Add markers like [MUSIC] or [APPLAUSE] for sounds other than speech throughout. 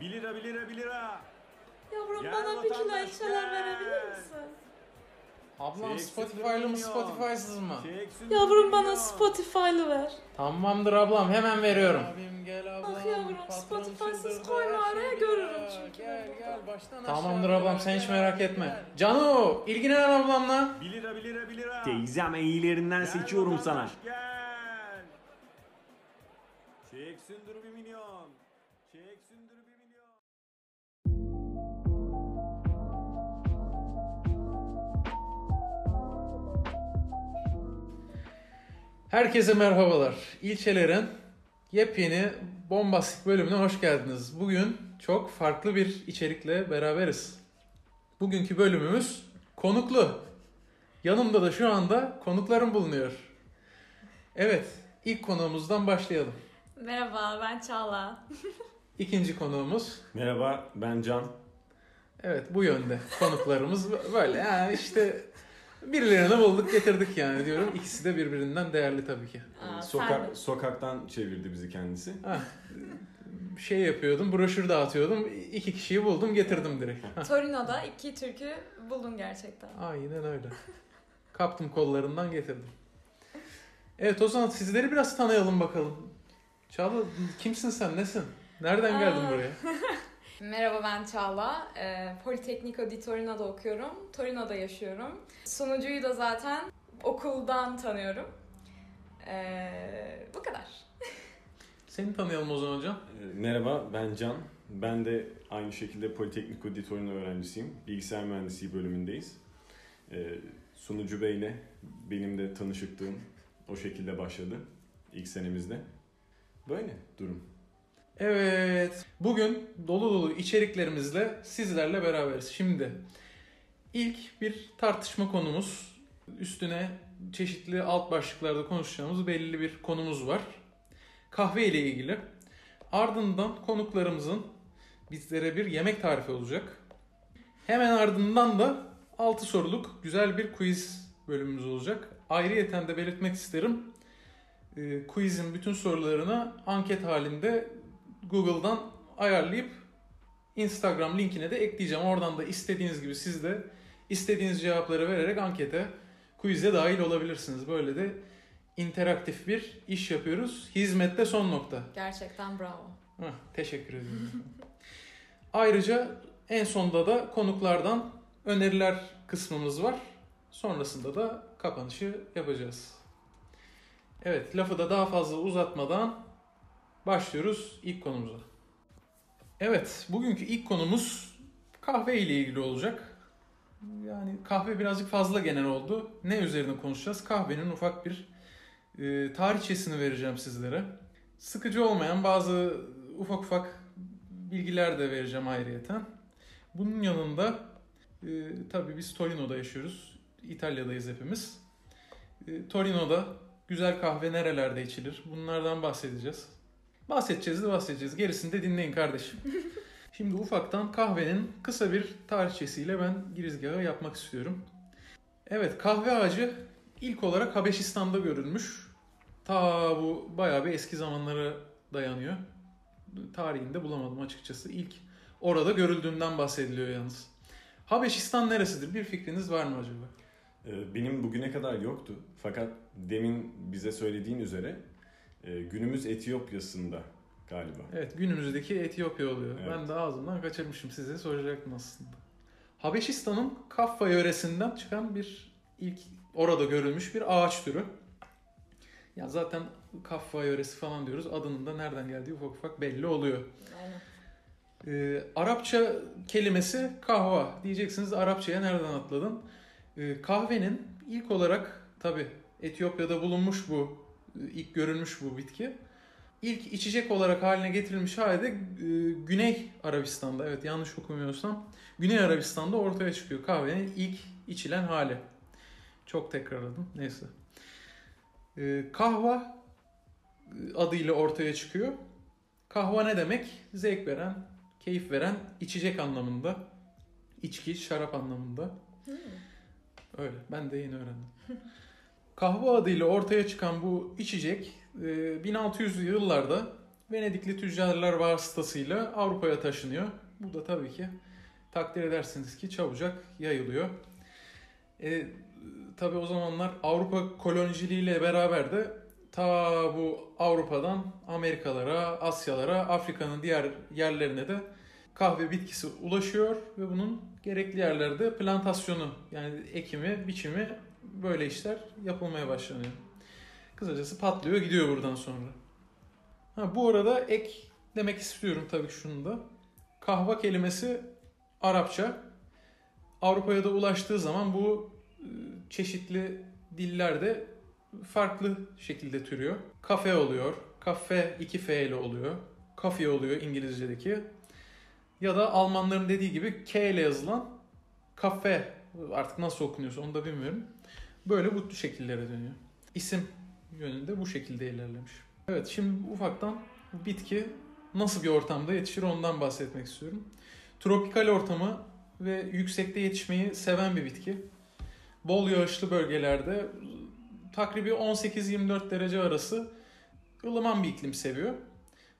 1 lira 1 lira 1 lira. Yavrum Gel bana bir kilo vatandaş, ekşiler gel. verebilir misin? Ablam Çeksin Spotify'lı mı milyon. Spotify'sız mı? Çeksin Yavrum bana milyon. Spotify'lı ver. Tamamdır ablam hemen veriyorum. Abim gel ablam. Ah yavrum, patron Spotify'sız çıldırdı, koyma, her araya görürüm çünkü Gel ben gel baştan Tamamdır aşağı ablam sen hiç gel, merak etme. gel. Canu ilgilenen ablamla. 1 lira 1 lira 1 lira. Teyzem en iyilerinden Gel seçiyorum sana. vatandaş, Gel. Çeksin dur bir milyon. Herkese merhabalar. İlçelerin yepyeni bombastik bölümüne hoş geldiniz. Bugün çok farklı bir içerikle beraberiz. Bugünkü bölümümüz konuklu. Yanımda da şu anda konuklarım bulunuyor. Evet, ilk konuğumuzdan başlayalım. Merhaba ben Çağla. [LAUGHS] İkinci konuğumuz, Merhaba ben Can. evet bu yönde konuklarımız böyle yani işte birilerini bulduk getirdik yani diyorum. İkisi de birbirinden değerli tabii ki. Aa, sen Sokak de. sokaktan çevirdi bizi kendisi. Hah, şey yapıyordum, broşür dağıtıyordum. İki kişiyi buldum, getirdim direkt. Torino'da iki türkü buldun gerçekten. Aynen öyle. Kaptım kollarından getirdim. Evet o zaman sizleri biraz tanıyalım bakalım. Çağla kimsin sen, nesin? Nereden geldin Aa. buraya? [LAUGHS] Merhaba ben Çağla. Ee, Politecnico di Torino'da okuyorum. Torino'da yaşıyorum. Sunucuyu da zaten okuldan tanıyorum. Ee, bu kadar. [LAUGHS] Seni tanıyalım o zaman hocam. Ee, Merhaba ben Can. Ben de aynı şekilde Politeknik di Torino öğrencisiyim. Bilgisayar mühendisliği bölümündeyiz. Ee, Sunucu Bey'le benim de tanışıklığım o şekilde başladı ilk senemizde. Böyle durum. Evet, bugün dolu dolu içeriklerimizle sizlerle beraberiz. Şimdi ilk bir tartışma konumuz, üstüne çeşitli alt başlıklarda konuşacağımız belli bir konumuz var. Kahve ile ilgili. Ardından konuklarımızın bizlere bir yemek tarifi olacak. Hemen ardından da 6 soruluk güzel bir quiz bölümümüz olacak. Ayrıyeten de belirtmek isterim. E, quizin bütün sorularını anket halinde Google'dan ayarlayıp Instagram linkine de ekleyeceğim. Oradan da istediğiniz gibi siz de istediğiniz cevapları vererek ankete, quiz'e dahil olabilirsiniz. Böyle de interaktif bir iş yapıyoruz. Hizmette son nokta. Gerçekten bravo. Heh, teşekkür ederim. [LAUGHS] Ayrıca en sonda da konuklardan öneriler kısmımız var. Sonrasında da kapanışı yapacağız. Evet, lafı da daha fazla uzatmadan başlıyoruz ilk konumuza. Evet, bugünkü ilk konumuz kahve ile ilgili olacak. Yani kahve birazcık fazla genel oldu. Ne üzerine konuşacağız? Kahvenin ufak bir e, tarihçesini vereceğim sizlere. Sıkıcı olmayan bazı ufak ufak bilgiler de vereceğim ayrıyeten. Bunun yanında e, tabii biz Torino'da yaşıyoruz. İtalya'dayız hepimiz. E, Torino'da güzel kahve nerelerde içilir? Bunlardan bahsedeceğiz. Bahsedeceğiz de bahsedeceğiz. Gerisini de dinleyin kardeşim. [LAUGHS] Şimdi ufaktan kahvenin kısa bir tarihçesiyle ben girizgahı yapmak istiyorum. Evet kahve ağacı ilk olarak Habeşistan'da görülmüş. Ta bu bayağı bir eski zamanlara dayanıyor. Tarihinde bulamadım açıkçası. İlk orada görüldüğünden bahsediliyor yalnız. Habeşistan neresidir? Bir fikriniz var mı acaba? Ee, Benim bugüne kadar yoktu. Fakat demin bize söylediğin üzere e, günümüz Etiyopya'sında galiba. Evet günümüzdeki Etiyopya oluyor. Evet. Ben de ağzımdan kaçırmışım size soracaktım aslında. Habeşistan'ın Kaffa yöresinden çıkan bir ilk orada görülmüş bir ağaç türü. Ya zaten Kaffa yöresi falan diyoruz. Adının da nereden geldiği ufak ufak belli oluyor. Aynen. Ee, Arapça kelimesi kahva. Diyeceksiniz Arapçaya nereden atladın? Ee, kahvenin ilk olarak tabi Etiyopya'da bulunmuş bu, ilk görülmüş bu bitki. İlk içecek olarak haline getirilmiş hali de e, Güney Arabistan'da, evet yanlış okumuyorsam, Güney Arabistan'da ortaya çıkıyor kahvenin ilk içilen hali. Çok tekrarladım, neyse. Ee, kahva e, adıyla ortaya çıkıyor. Kahva ne demek? Zevk veren, keyif veren içecek anlamında. İçki, şarap anlamında. Öyle. Ben de yeni öğrendim. [LAUGHS] Kahve adıyla ortaya çıkan bu içecek e, 1600'lü yıllarda Venedikli tüccarlar vasıtasıyla Avrupa'ya taşınıyor. Bu da tabii ki takdir edersiniz ki çabucak yayılıyor. E, tabii o zamanlar Avrupa koloniciliğiyle beraber de ta bu Avrupa'dan Amerikalara, Asyalara, Afrika'nın diğer yerlerine de kahve bitkisi ulaşıyor ve bunun gerekli yerlerde plantasyonu yani ekimi, biçimi böyle işler yapılmaya başlanıyor. Kısacası patlıyor gidiyor buradan sonra. Ha, bu arada ek demek istiyorum tabii ki şunu da. Kahva kelimesi Arapça. Avrupa'ya da ulaştığı zaman bu e, çeşitli dillerde farklı şekilde türüyor. Kafe oluyor. Kafe iki F ile oluyor. Kafe oluyor İngilizce'deki. Ya da Almanların dediği gibi K ile yazılan kafe. Artık nasıl okunuyorsa onu da bilmiyorum. Böyle bu şekillere dönüyor. İsim yönünde bu şekilde ilerlemiş. Evet şimdi ufaktan bitki nasıl bir ortamda yetişir ondan bahsetmek istiyorum. Tropikal ortamı ve yüksekte yetişmeyi seven bir bitki. Bol yağışlı bölgelerde takribi 18-24 derece arası ılıman bir iklim seviyor.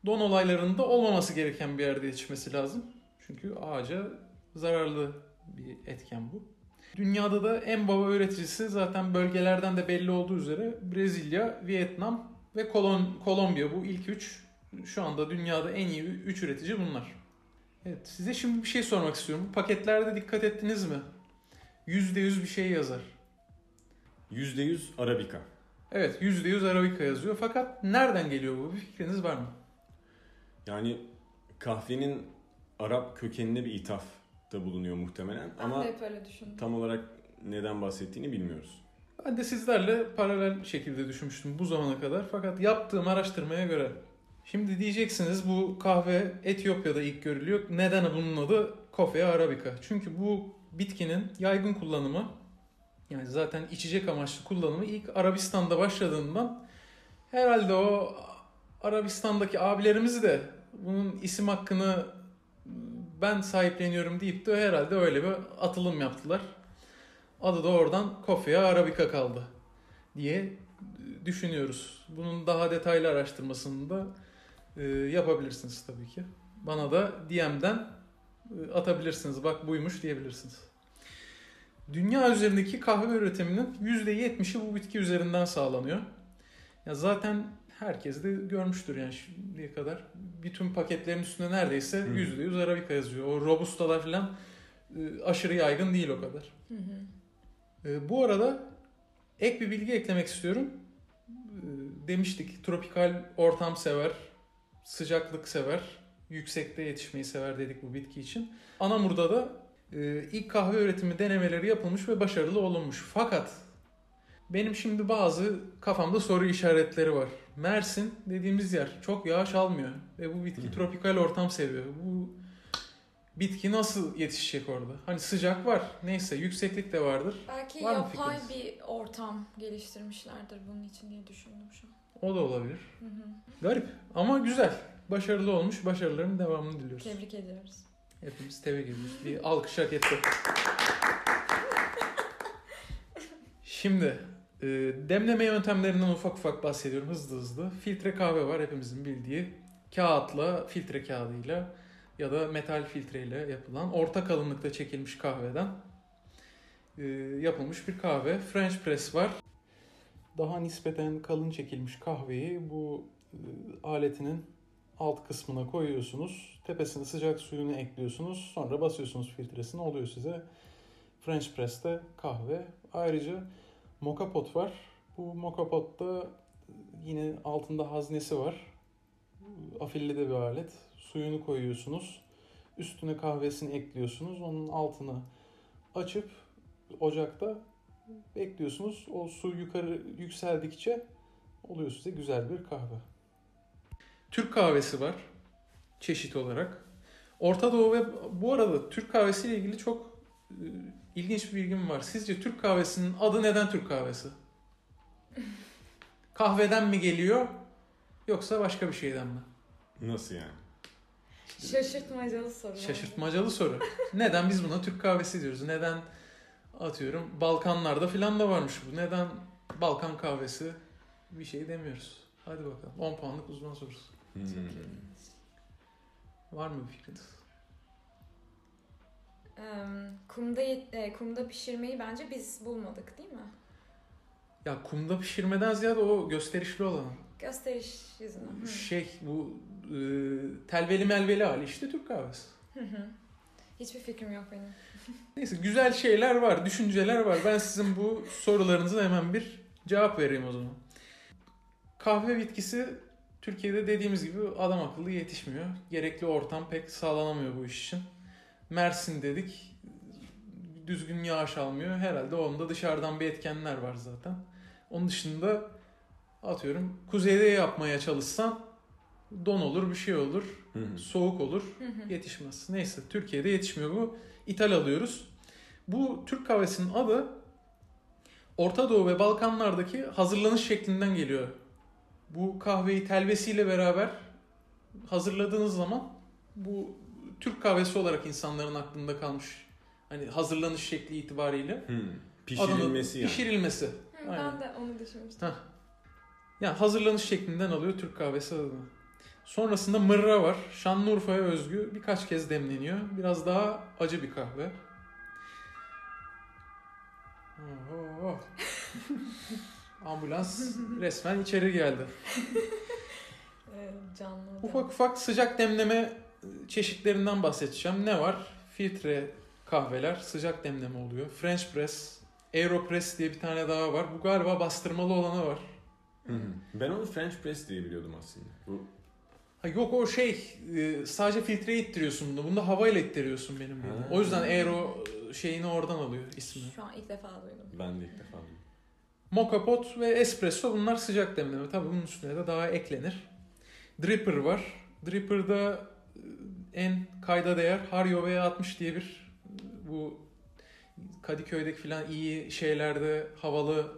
Don olaylarında olmaması gereken bir yerde yetişmesi lazım. Çünkü ağaca zararlı bir etken bu. Dünyada da en baba üreticisi zaten bölgelerden de belli olduğu üzere Brezilya, Vietnam ve Kolon Kolombiya. Bu ilk üç şu anda dünyada en iyi üç üretici bunlar. Evet size şimdi bir şey sormak istiyorum. Bu paketlerde dikkat ettiniz mi? %100 bir şey yazar. %100 Arabika. Evet %100 Arabica yazıyor. Fakat nereden geliyor bu? Bir fikriniz var mı? Yani kahvenin Arap kökenine bir ithaf da bulunuyor muhtemelen. Ben Ama de hep öyle düşündüm. tam olarak neden bahsettiğini bilmiyoruz. Ben de sizlerle paralel şekilde düşünmüştüm bu zamana kadar. Fakat yaptığım araştırmaya göre. Şimdi diyeceksiniz bu kahve Etiyopya'da ilk görülüyor. Neden bunun adı Coffea Arabica? Çünkü bu bitkinin yaygın kullanımı yani zaten içecek amaçlı kullanımı ilk Arabistan'da başladığından herhalde o Arabistan'daki abilerimiz de bunun isim hakkını ben sahipleniyorum deyip de herhalde öyle bir atılım yaptılar. Adı da oradan Coffea Arabica kaldı diye düşünüyoruz. Bunun daha detaylı araştırmasını da e, yapabilirsiniz tabii ki. Bana da DM'den e, atabilirsiniz. Bak buymuş diyebilirsiniz. Dünya üzerindeki kahve üretiminin %70'i bu bitki üzerinden sağlanıyor. Ya zaten herkes de görmüştür yani şimdiye kadar. Bütün paketlerin üstünde neredeyse Hı. %100 Arabica yazıyor. O Robusta'lar falan e, aşırı yaygın değil o kadar. Hı hı. E, bu arada ek bir bilgi eklemek istiyorum. E, demiştik tropikal ortam sever, sıcaklık sever, yüksekte yetişmeyi sever dedik bu bitki için. Anamur'da da ilk kahve üretimi denemeleri yapılmış ve başarılı olunmuş. Fakat benim şimdi bazı kafamda soru işaretleri var. Mersin dediğimiz yer çok yağış almıyor ve bu bitki Hı. tropikal ortam seviyor. Bu bitki nasıl yetişecek orada? Hani sıcak var, neyse yükseklik de vardır. Belki Var yapay fikriniz? bir ortam geliştirmişlerdir bunun için diye düşündüm şu an. O da olabilir. Hı hı. Garip ama güzel. Başarılı olmuş. Başarıların devamını diliyoruz. Tebrik ediyoruz. Hepimiz tebrik ediyoruz. Bir alkış hak etti. [LAUGHS] Şimdi demleme yöntemlerinden ufak ufak bahsediyorum hızlı hızlı. Filtre kahve var hepimizin bildiği. Kağıtla, filtre kağıdıyla ya da metal filtreyle yapılan orta kalınlıkta çekilmiş kahveden e, yapılmış bir kahve. French press var. Daha nispeten kalın çekilmiş kahveyi bu e, aletinin alt kısmına koyuyorsunuz. Tepesine sıcak suyunu ekliyorsunuz. Sonra basıyorsunuz filtresini oluyor size. French press'te kahve. Ayrıca moka pot var. Bu moka potta yine altında haznesi var. Afilli de bir alet. Suyunu koyuyorsunuz. Üstüne kahvesini ekliyorsunuz. Onun altını açıp ocakta bekliyorsunuz. O su yukarı yükseldikçe oluyor size güzel bir kahve. Türk kahvesi var çeşit olarak. Orta Doğu ve bu arada Türk kahvesiyle ilgili çok e, ilginç bir bilgim var. Sizce Türk kahvesinin adı neden Türk kahvesi? [LAUGHS] Kahveden mi geliyor yoksa başka bir şeyden mi? Nasıl yani? Şaşırtmacalı soru. Şaşırtmacalı soru. Neden biz buna Türk kahvesi diyoruz? Neden atıyorum Balkanlarda filan da varmış bu. Neden Balkan kahvesi bir şey demiyoruz? Hadi bakalım 10 puanlık uzman sorusu. Hmm. Var mı bir fikriniz? Kumda e, kumda pişirmeyi bence biz bulmadık değil mi? Ya kumda pişirmeden ziyade o gösterişli olan. Gösteriş yüzünden. Hı. Şey bu e, telveli melveli hali işte Türk kahvesi. Hı hı. Hiçbir fikrim yok benim. [LAUGHS] Neyse güzel şeyler var, düşünceler var. Ben sizin bu sorularınıza hemen bir cevap vereyim o zaman. Kahve bitkisi Türkiye'de dediğimiz gibi adam akıllı yetişmiyor. Gerekli ortam pek sağlanamıyor bu iş için. Mersin dedik. Düzgün yağış almıyor. Herhalde onda dışarıdan bir etkenler var zaten. Onun dışında atıyorum kuzeyde yapmaya çalışsan don olur bir şey olur. Hı hı. Soğuk olur. Hı hı. Yetişmez. Neyse Türkiye'de yetişmiyor bu. İthal alıyoruz. Bu Türk kahvesinin adı Orta Doğu ve Balkanlardaki hazırlanış şeklinden geliyor. Bu kahveyi telvesiyle beraber hazırladığınız zaman bu Türk kahvesi olarak insanların aklında kalmış. Hani hazırlanış şekli itibariyle. Hmm. Pişirilmesi Adını- yani. Pişirilmesi. Hı, Aynen. Ben de onu düşünmüştüm. Heh. Yani hazırlanış şeklinden alıyor Türk kahvesi adını. Sonrasında mırra var. Şanlıurfa'ya özgü birkaç kez demleniyor. Biraz daha acı bir kahve. Oho. [LAUGHS] Ambulans resmen içeri geldi. [LAUGHS] Canlı. Ufak ufak sıcak demleme çeşitlerinden bahsedeceğim. Ne var? Filtre kahveler sıcak demleme oluyor. French press, Aeropress diye bir tane daha var. Bu galiba bastırmalı olanı var. Hı hı. Ben onu French press diye biliyordum aslında. Bu Ha yok o şey e, sadece filtreye ittiriyorsun bunu. Bunda havayla ittiriyorsun benim bildiğim. O yüzden Aero şeyini oradan alıyor ismini. Şu an ilk defa duydum. ben de ilk defa duydum. Mocha pot ve espresso bunlar sıcak demleme. Tabii bunun üstüne de daha eklenir. Dripper var. Dripper'da en kayda değer Hario V60 diye bir bu Kadıköy'deki falan iyi şeylerde havalı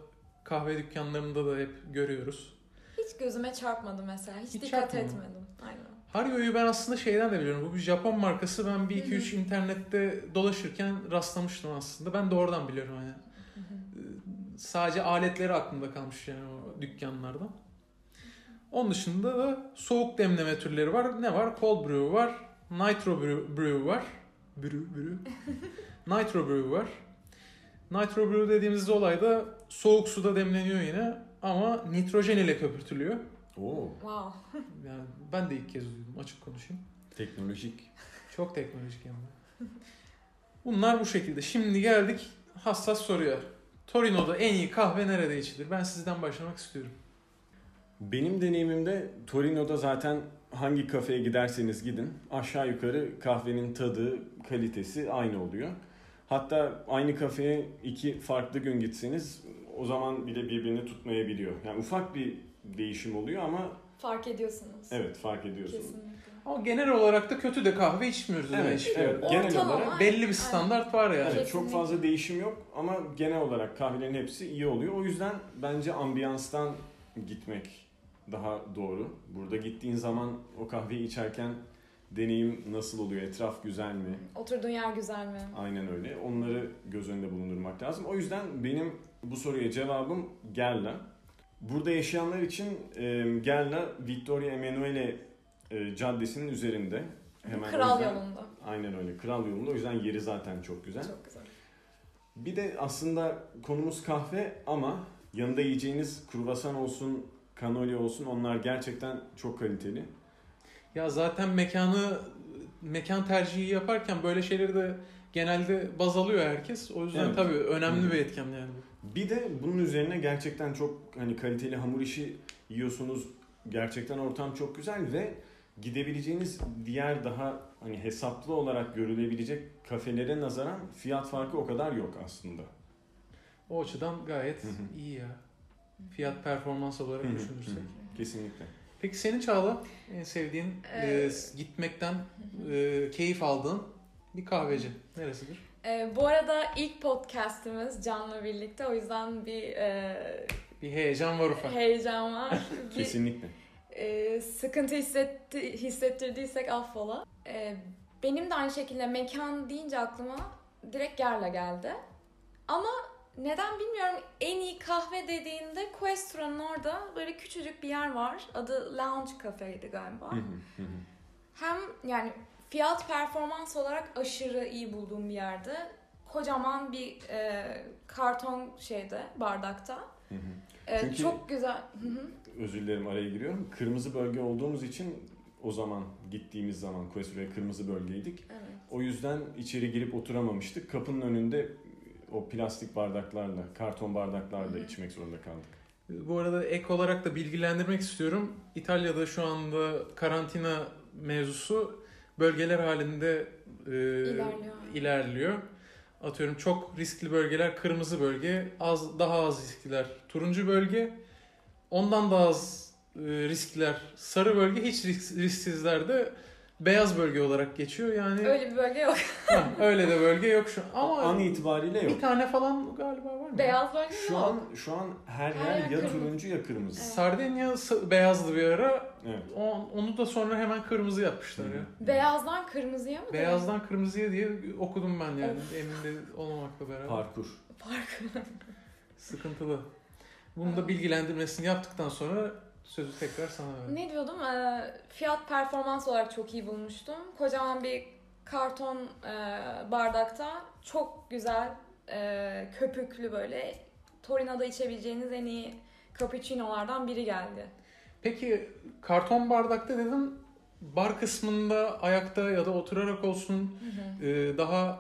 kahve dükkanlarında da hep görüyoruz. Hiç gözüme çarpmadı mesela. Hiç, Hiç dikkat etmedim. Aynen. Hario'yu ben aslında şeyden de biliyorum. Bu bir Japon markası. Ben bir iki üç internette dolaşırken rastlamıştım aslında. Ben de oradan biliyorum hani. Sadece aletleri aklımda kalmış yani o dükkanlardan. Onun dışında da soğuk demleme türleri var. Ne var? Cold brew var. Nitro brew, brew var. Brew, brew. [LAUGHS] Nitro brew var. Nitro brew dediğimiz olay da soğuk suda demleniyor yine ama nitrojen ile köpürtülüyor. Oo, Wow. [LAUGHS] Yani ben de ilk kez duydum açık konuşayım. teknolojik. Çok teknolojik yani. Bunlar bu şekilde. Şimdi geldik hassas soruya. Torino'da en iyi kahve nerede içilir? Ben sizden başlamak istiyorum. Benim deneyimimde Torino'da zaten hangi kafeye giderseniz gidin aşağı yukarı kahvenin tadı, kalitesi aynı oluyor. Hatta aynı kafeye iki farklı gün gitseniz o zaman bile birbirini tutmayabiliyor. Yani ufak bir değişim oluyor ama Fark ediyorsunuz. evet fark ediyorsunuz. Kesinlikle. Ama genel olarak da kötü de kahve içmiyoruz. Evet, İçmiyoruz. evet. Genel Ortalama. olarak Belli bir standart var yani. Evet, çok fazla değişim yok ama genel olarak kahvelerin hepsi iyi oluyor. O yüzden bence ambiyanstan gitmek daha doğru. Burada gittiğin zaman o kahveyi içerken deneyim nasıl oluyor? Etraf güzel mi? Oturduğun yer güzel mi? Aynen öyle. Onları göz önünde bulundurmak lazım. O yüzden benim bu soruya cevabım Gerla. Burada yaşayanlar için e, Gerla Victoria Emanuele e, Caddesi'nin üzerinde. Hemen Kral yüzden- yolunda. Aynen öyle. Kral yolunda. O yüzden yeri zaten çok güzel. Çok güzel. Bir de aslında konumuz kahve ama yanında yiyeceğiniz kruvasan olsun, kanoli olsun onlar gerçekten çok kaliteli. Ya zaten mekanı mekan tercihi yaparken böyle şeyleri de genelde baz alıyor herkes. O yüzden Evet. tabii önemli Hı. bir etken yani. Bir de bunun üzerine gerçekten çok hani kaliteli hamur işi yiyorsunuz. Gerçekten ortam çok güzel ve gidebileceğiniz diğer daha hani hesaplı olarak görülebilecek kafelere nazaran fiyat farkı o kadar yok aslında. O açıdan gayet iyi ya. Fiyat performans olarak düşünürsek. Kesinlikle. Peki senin Çağla en sevdiğin Ee, e, gitmekten e, keyif aldığın bir kahveci neresidir? Ee, bu arada ilk podcastimiz Can'la birlikte. O yüzden bir e, Bir heyecan var ufak. heyecan var. [LAUGHS] bir Kesinlikle. e, sıkıntı hissetti, hissettirdiysek affola. E, benim de aynı şekilde mekan deyince aklıma direkt Gerla geldi. Ama neden bilmiyorum en iyi kahve dediğinde Questra'nın orada böyle küçücük bir yer var. Adı Lounge Cafe'ydi galiba. Hem yani fiyat performans olarak aşırı iyi bulduğum bir yerde. Kocaman bir e, karton şeyde bardakta. E, Çünkü- Çok güzel. Özür dilerim araya giriyorum. Kırmızı bölge olduğumuz için o zaman gittiğimiz zaman Questra'ya kırmızı bölgeydik. Evet. O yüzden içeri girip oturamamıştık. Kapının önünde o plastik bardaklarla, karton bardaklarla Hı içmek zorunda kaldık. Bu arada ek olarak da bilgilendirmek istiyorum. İtalya'da şu anda karantina mevzusu bölgeler halinde e, İlerliyor. ilerliyor. Atıyorum çok riskli bölgeler kırmızı bölge, az daha az riskliler turuncu bölge, ondan daha az e, riskliler sarı bölge, hiç risk, risksizler de beyaz bölge olarak geçiyor. Yani Öyle bir bölge yok. ha, öyle de bölge yok şu Ama an itibariyle yok. bir tane falan galiba var mı? Beyaz bölge Şu yok. an şu an her Her yer yer ya kırmızı. turuncu ya kırmızı. Evet. Sardinya beyazdı bir ara. Evet. O- Onu da sonra hemen kırmızı yapmışlar Hı ya. Beyazdan kırmızıya mı? Beyazdan kırmızıya diye okudum ben yani emin de olmamakla beraber. Parkur. Fark. Sıkıntılı. Bunu da bilgilendirmesini yaptıktan sonra sözü tekrar sana verdim. Ne diyordum? Ee, fiyat performans olarak çok iyi bulmuştum. Kocaman bir karton e, bardakta çok güzel e, köpüklü böyle Torino'da içebileceğiniz en iyi cappuccino'lardan biri geldi. Peki karton bardakta dedim bar kısmında ayakta ya da oturarak olsun e, daha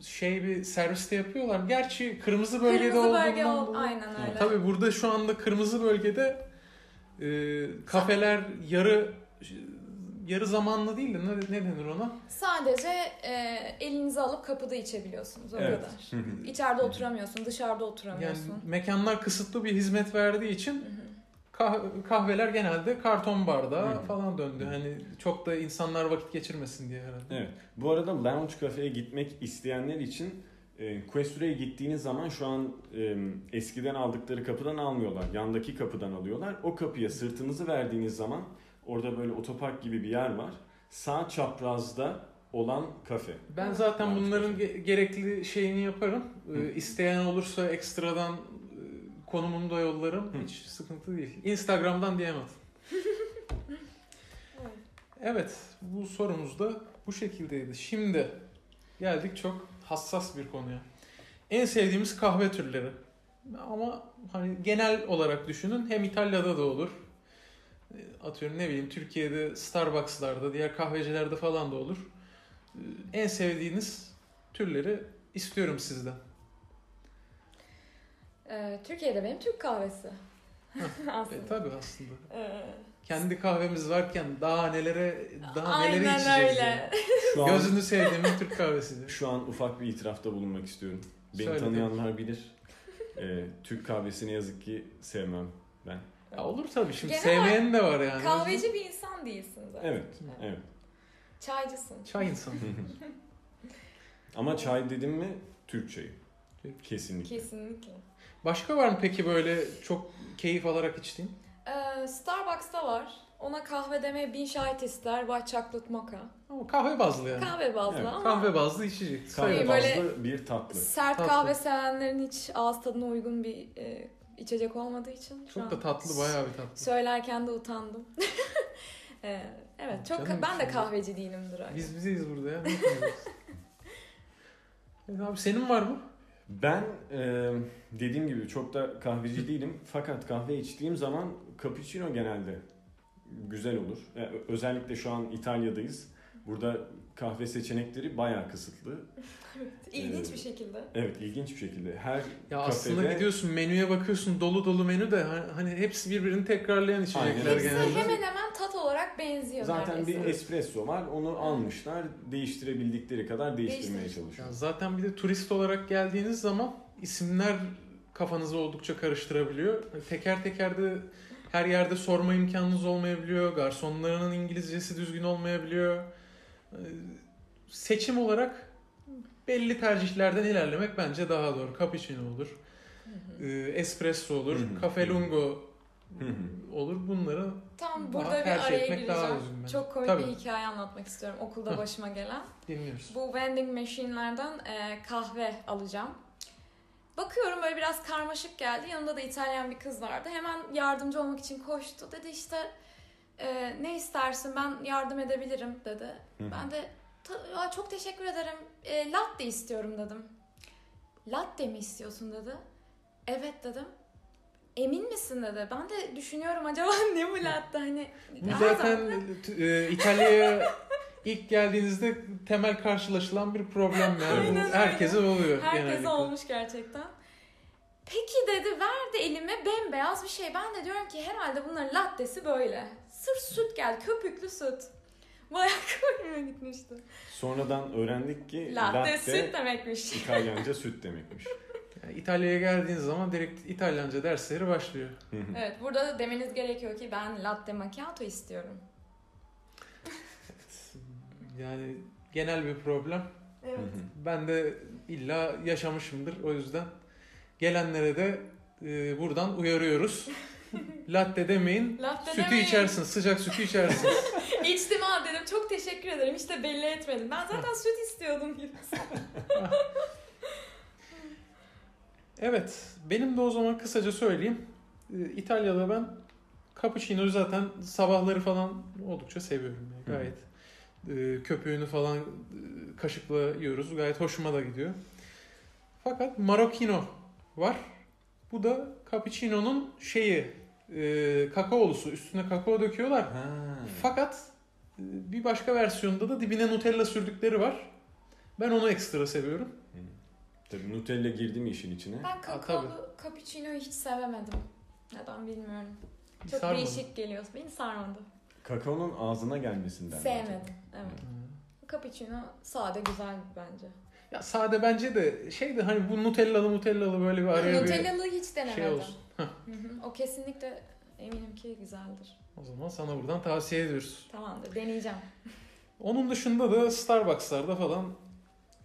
şey bir serviste yapıyorlar. Gerçi kırmızı bölgede Kırmızı bölge olduğundan ol, dolayı- aynen öyle. Tabii burada şu anda kırmızı bölgede e, kafeler yarı yarı zamanlı değil de ne, ne denir ona? Sadece e, elinizi alıp kapıda içebiliyorsunuz o Evet. kadar. İçeride oturamıyorsun, dışarıda Yani oturamıyorsun. mekanlar kısıtlı bir hizmet verdiği için kah- kahveler genelde karton Hı hı. falan döndü. Hani çok da insanlar vakit geçirmesin diye herhalde. Evet. Bu arada lounge kafeye gitmek isteyenler için Questura'ya gittiğiniz zaman şu an e, eskiden aldıkları kapıdan almıyorlar. Yandaki kapıdan alıyorlar. O kapıya sırtınızı verdiğiniz zaman orada böyle otopark gibi bir yer var. Sağ çaprazda olan kafe. Ben zaten Lounge bunların cafe. ge- gerekli şeyini yaparım. Ee, Hı. isteyen olursa ekstradan e, konumunu da yollarım. Hı. Hiç sıkıntı değil. Instagram'dan. [LAUGHS] Evet. Evet, bu sorumuz da bu şekildeydi. Şimdi geldik çok hassas bir konuya. En sevdiğimiz kahve türleri. Ama hani genel olarak düşünün. Hem İtalya'da da olur. E, Atıyorum ne bileyim Türkiye'de Starbucks'larda, diğer kahvecilerde falan da olur. E, En sevdiğiniz türleri istiyorum sizden. E, Türkiye'de benim Türk kahvesi. [LAUGHS] E, Aslında. tabii aslında. E, Kendi kahvemiz varken daha nelere daha Aynen neleri içeceğiz öyle. yani. Şu an, Gözünü sevdiğim Türk kahvesidir. [LAUGHS] şu an ufak bir itirafta bulunmak istiyorum. Beni Söyle tanıyanlar bilir. E, Türk kahvesi ne yazık ki sevmem ben. Ya olur tabii şimdi Genel sevmeyen de var yani. Kahveci bir insan değilsin zaten. Evet, evet. Çaycısın. Çay insanı. [LAUGHS] Ama çay dedim mi Türk çayı. Kesinlikle. Kesinlikle. Başka var mı peki böyle çok keyif alarak içtiğin? Ee, Starbucks'ta var. Ona kahve demeye bin şahit ister. White chocolate mocha. Ama kahve bazlı yani. Kahve bazlı Evet, ama Kahve bazlı içecek. Kahve Şey, böyle- bazlı bir tatlı. sert Tatlı. kahve sevenlerin hiç ağız tadına uygun bir e, içecek olmadığı için Çok da tatlı, bayağı bir tatlı. söylerken de utandım. Ee, [LAUGHS] evet, çok Canım ben de kahveci değilimdir. Biz bizeyiz burada ya. Evet [LAUGHS] abi senin var mı? Ben e, dediğim gibi çok da kahveci [LAUGHS] değilim. Fakat kahve içtiğim zaman cappuccino genelde güzel olur. Yani ö- özellikle şu an İtalya'dayız. Burada kahve seçenekleri bayağı kısıtlı. [LAUGHS] İlginç Ee, bir şekilde. Evet ilginç bir şekilde. Her Ya aslında Kafede- gidiyorsun menüye bakıyorsun dolu dolu menü de hani- hepsi birbirini tekrarlayan içecekler Aynen. Hepsi genelde. hemen hemen tat olarak benziyor zaten neredeyse. bir espresso var. Onu almışlar. Değiştirebildikleri kadar değiştirmeye Değiştir. çalışıyor. Ya zaten bir de turist olarak geldiğiniz zaman isimler kafanızı oldukça karıştırabiliyor. Teker teker de her yerde sorma imkanınız olmayabiliyor. Garsonlarının İngilizcesi düzgün olmayabiliyor. Ee, Seçim olarak belli tercihlerden ilerlemek bence daha doğru. Cappuccino olur, Hı hı. e, espresso olur, Hı hı. cafe lungo olur. Bunları Tam Daha burada bir tercih araya etmek daha gireceğim. bence. Çok komik Tabii. bir hikaye anlatmak istiyorum okulda başıma gelen. dinliyoruz. Bu vending machine'lerden e, kahve alacağım. Bakıyorum böyle biraz karmaşık geldi. Yanında da İtalyan bir kız vardı. Hemen yardımcı olmak için koştu. Dedi işte "E, ne istersin ben yardım edebilirim dedi. Hı. Ben de çok teşekkür ederim. E, latte istiyorum dedim. Latte mi istiyorsun dedi. Evet dedim. Emin misin dedi. Ben de düşünüyorum acaba [LAUGHS] ne bu latte hani. Bu zaten e, İtalya'ya ilk geldiğinizde temel karşılaşılan bir problem yani. Aynen herkese oluyor Herkese genellikle. olmuş gerçekten. Peki dedi verdi elime bembeyaz bir şey. Ben de diyorum ki herhalde bunların lattesi böyle. Sırf süt geldi. Köpüklü süt. Bayağı [LAUGHS] koyuma gitmişti. Sonradan öğrendik ki Latte, latte, süt demekmiş. [LAUGHS] İtalyanca süt demekmiş. Yani İtalya'ya geldiğiniz zaman direkt İtalyanca dersleri başlıyor. Evet burada da demeniz gerekiyor ki ben latte macchiato istiyorum. Yani genel bir problem. Evet. Ben de illa yaşamışımdır. O yüzden gelenlere de e, buradan uyarıyoruz. [LAUGHS] Latte demeyin. Latte sütü demeyin. içersin. Sıcak sütü içersin. [LAUGHS] İçtim ha dedim. Çok teşekkür ederim. Hiç de belli etmedim. Ben zaten süt istiyordum gibi. [LAUGHS] evet. Benim de o zaman kısaca söyleyeyim. E, İtalya'da ben cappuccino'yu zaten sabahları falan oldukça seviyorum. Yani. Gayet e, köpüğünü falan e, kaşıkla yiyoruz. Gayet hoşuma da gidiyor. Fakat Marokino var. Bu da cappuccino'nun şeyi e, kakaolusu. Üstüne kakao döküyorlar. Ha. Fakat e, bir başka versiyonda da dibine Nutella sürdükleri var. Ben onu ekstra seviyorum. Tabii Nutella girdi mi işin içine? Ben kakaolu cappuccino'yu hiç sevemedim. Neden bilmiyorum. Çok Sarmadı. değişik geliyor. Beni sarmadı. Kakaonun ağzına gelmesinden. bence. Sevmedim. Evet. Cappuccino sade güzel bence. Ya sade bence de şeydi hani bu Nutellalı Nutellalı böyle bir araya bir Nutellalı hiç denemedim. şey olsun. Heh, Hı hı. O kesinlikle eminim ki güzeldir. o zaman sana buradan tavsiye ediyoruz. Tamamdır deneyeceğim. Onun dışında da Starbucks'larda falan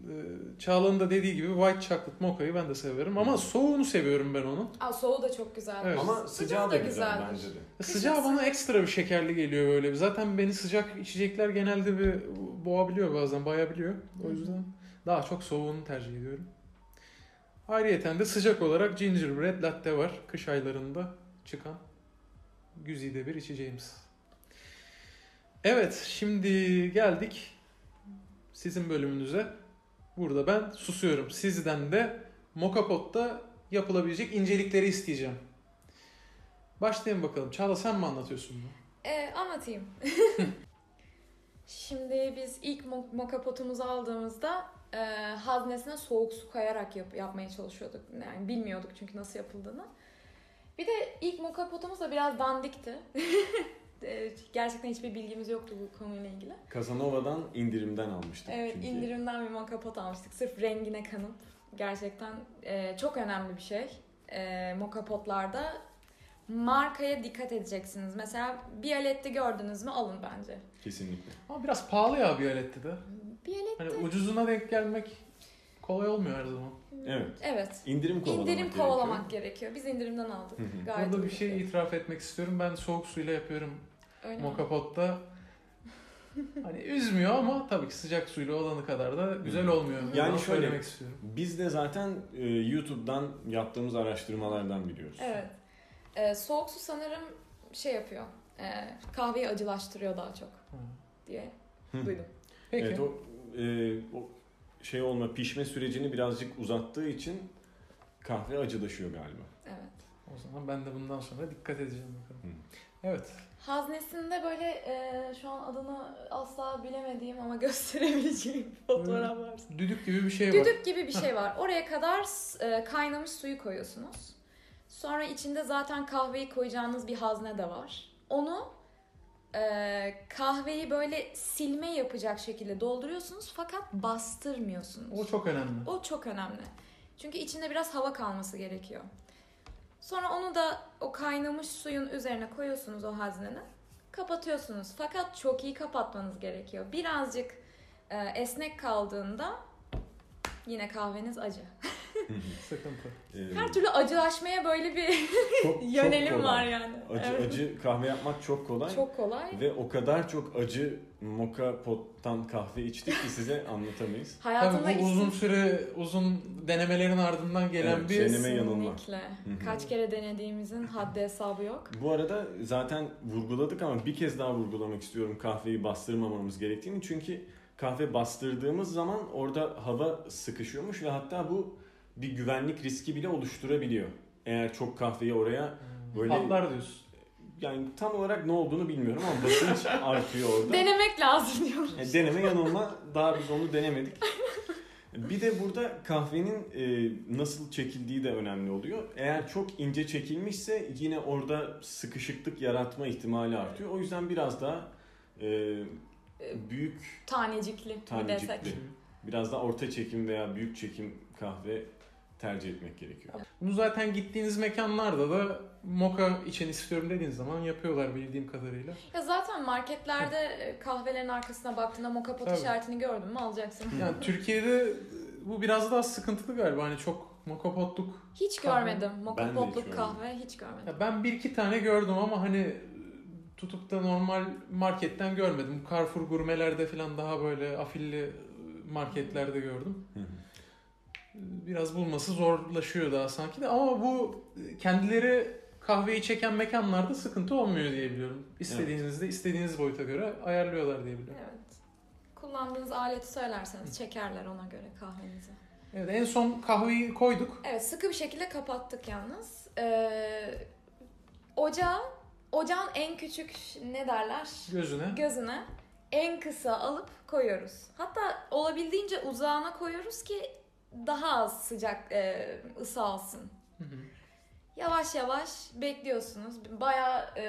e, Çağla'nın da dediği gibi White Chocolate Mocha'yı ben de severim. Ama soğuğunu seviyorum ben onun. Aa soğuğu da çok güzel. Evet. Ama sıcağı da güzel bence de. Kışın Sıcağı bana ekstra bir şekerli geliyor böyle. Zaten beni sıcak içecekler genelde bir boğabiliyor bazen, bayabiliyor. O Hı hı. Daha çok soğuğunu tercih ediyorum. Ayrıyeten de sıcak olarak gingerbread latte var. Kış aylarında çıkan güzide bir içeceğimiz. Evet, şimdi geldik sizin bölümünüze. Burada ben susuyorum. Sizden de Moka Pot'ta yapılabilecek incelikleri isteyeceğim. Başlayalım bakalım. Çağla sen mi anlatıyorsun bunu? Ee, anlatayım. [LAUGHS] Şimdi biz ilk mo- moka potumuzu aldığımızda e, haznesine soğuk su kayarak yap- yapmaya çalışıyorduk. Yani bilmiyorduk çünkü nasıl yapıldığını. Bir de ilk moka potumuz da biraz dandikti. [LAUGHS] E, Gerçekten hiçbir bilgimiz yoktu bu konuyla ilgili. Casanova'dan indirimden almıştık. Evet çünkü. indirimden bir moka pot almıştık. Sırf rengine kanıp. Gerçekten e, çok önemli bir şey. E, moka potlarda markaya dikkat edeceksiniz. Mesela Bialetti gördünüz mü alın bence. Kesinlikle. Ama biraz pahalı ya bir aletti de. Bialetti Hani ucuzuna denk gelmek kolay olmuyor her zaman. Evet. Evet. İndirim kovalamak İndirim gerekiyor. kovalamak gerekiyor. Biz indirimden aldık. Hı hı. Gayet Burada bir şey itiraf etmek istiyorum. Ben soğuk suyla yapıyorum Öyle mi? Moka Pot'ta. [LAUGHS] hani üzmüyor ama tabii ki sıcak suyla olanı kadar da güzel olmuyor. Yani Yani şöyle- söylemek istiyorum. Biz de zaten e, YouTube'dan yaptığımız araştırmalardan biliyoruz. Evet. Ee, soğuk su sanırım şey yapıyor. e, kahveyi acılaştırıyor daha çok Hı. diye duydum. Peki. Evet o, e, o şey olma pişme sürecini birazcık uzattığı için kahve acılaşıyor galiba. Evet. O zaman ben de bundan sonra dikkat edeceğim bakalım. Hı. Evet. Haznesinde böyle e, şu an adını asla bilemediğim ama [LAUGHS] gösterebileceğim bir fotoğraf var. Düdük gibi bir şey var. Düdük gibi bir şey var. Oraya kadar e, kaynamış suyu koyuyorsunuz. Sonra içinde zaten kahveyi koyacağınız bir hazne de var. Onu e, kahveyi böyle silme yapacak şekilde dolduruyorsunuz fakat bastırmıyorsunuz. O çok önemli. O çok önemli. Çünkü içinde biraz hava kalması gerekiyor. Sonra onu da o kaynamış suyun üzerine koyuyorsunuz o haznenin. Kapatıyorsunuz. Fakat çok iyi kapatmanız gerekiyor. Birazcık e, esnek kaldığında yine kahveniz acı. [LAUGHS] Sıkıntı. Ee, Her türlü acılaşmaya böyle bir çok, çok [LAUGHS] yönelim kolay. var yani. Acı Evet. acı kahve yapmak çok kolay. Çok kolay. Ve o kadar çok acı moka pottan kahve içtik ki size anlatamayız. [LAUGHS] Hayatımda Tabii bu içtim. uzun süre, uzun denemelerin ardından gelen Evet, bir deneme yanılma. Kaç kere denediğimizin haddi hesabı yok. Bu arada zaten vurguladık ama bir kez daha vurgulamak istiyorum kahveyi bastırmamamız gerektiğini. Çünkü kahve bastırdığımız zaman orada hava sıkışıyormuş ve hatta bu bir güvenlik riski bile oluşturabiliyor. Eğer çok kahveyi oraya böyle patlar diyorsun. yani tam olarak ne olduğunu bilmiyorum ama basınç [LAUGHS] artıyor orada. Denemek lazım diyorum. E, deneme yanılma daha biz onu denemedik. Bir de burada kahvenin e, nasıl çekildiği de önemli oluyor. Eğer çok ince çekilmişse yine orada sıkışıklık yaratma ihtimali artıyor. O yüzden biraz daha e, büyük Tanecikli, bir tanecikli, desek. biraz daha orta çekim veya büyük çekim kahve tercih etmek gerekiyor. Bunu zaten gittiğiniz mekanlarda da moka için istiyorum dediğiniz zaman yapıyorlar bildiğim kadarıyla. Ya zaten marketlerde e, kahvelerin arkasına baktığında moka pot Tabii. işaretini gördün mü alacaksın. Yani [LAUGHS] Türkiye'de bu biraz daha sıkıntılı galiba. Hani çok moka potluk. Hiç Kahve. görmedim. Moka Ben hiç potluk görmedim. kahve hiç görmedim. Ya ben bir iki tane gördüm ama hani tutup da normal marketten görmedim. Carrefour gurmelerde falan daha böyle afilli marketlerde gördüm. Hı hı. Biraz bulması zorlaşıyor daha sanki de ama bu kendileri kahveyi çeken mekanlarda sıkıntı olmuyor diye biliyorum. İstediğinizde istediğiniz boyuta göre ayarlıyorlar diye biliyorum. Evet. Kullandığınız aleti söylerseniz çekerler ona göre kahvenizi. Evet en son kahveyi koyduk. Evet sıkı bir şekilde kapattık yalnız. Ee, ocağı, ocağın en küçük ne derler Gözüne. gözüne en kısa alıp koyuyoruz. Hatta olabildiğince uzağına koyuyoruz ki daha az sıcak e, ısı alsın. Hı hı. Yavaş yavaş bekliyorsunuz. Bayağı e,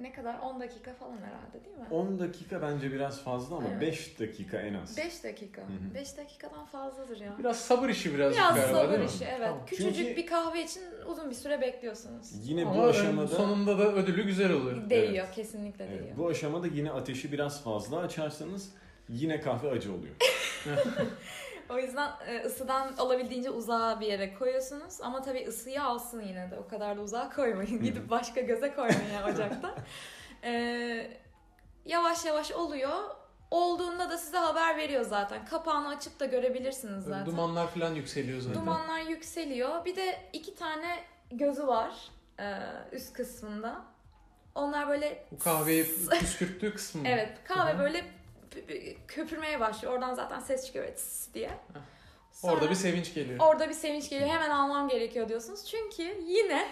ne kadar 10 dakika falan herhalde değil mi? 10 dakika bence biraz fazla ama Evet. 5 dakika en az. 5 dakika. Hı hı. 5 dakikadan fazladır ya. Biraz sabır işi birazcık Biraz galiba sabır değil mi? işi evet. Tamam. Küçücük Çünkü- bir kahve için uzun bir süre bekliyorsunuz. Yine bu Ama aşamada sonunda da ödülü güzel oluyor. Değiyor kesinlikle Evet, değiyor. bu aşamada yine ateşi biraz fazla açarsanız yine kahve acı oluyor. [LAUGHS] O yüzden e, ısıdan olabildiğince uzağa bir yere koyuyorsunuz. Ama tabii ısıyı alsın yine de. O kadar da uzağa koymayın. Gidip başka göze koymayın yani ocakta. [LAUGHS] E, yavaş yavaş oluyor. Olduğunda da size haber veriyor zaten. Kapağını açıp da görebilirsiniz zaten. Dumanlar falan yükseliyor zaten. Dumanlar yükseliyor. Bir de iki tane gözü var e, üst kısmında. Onlar böyle Bu kahveyi püskürttüğü kısmı mı? [LAUGHS] Evet kahve böyle köpürmeye başlıyor. Oradan zaten ses çıkıyor diye. Sonra Orada bir sevinç geliyor. orada bir sevinç geliyor. Hemen almam gerekiyor diyorsunuz. Çünkü yine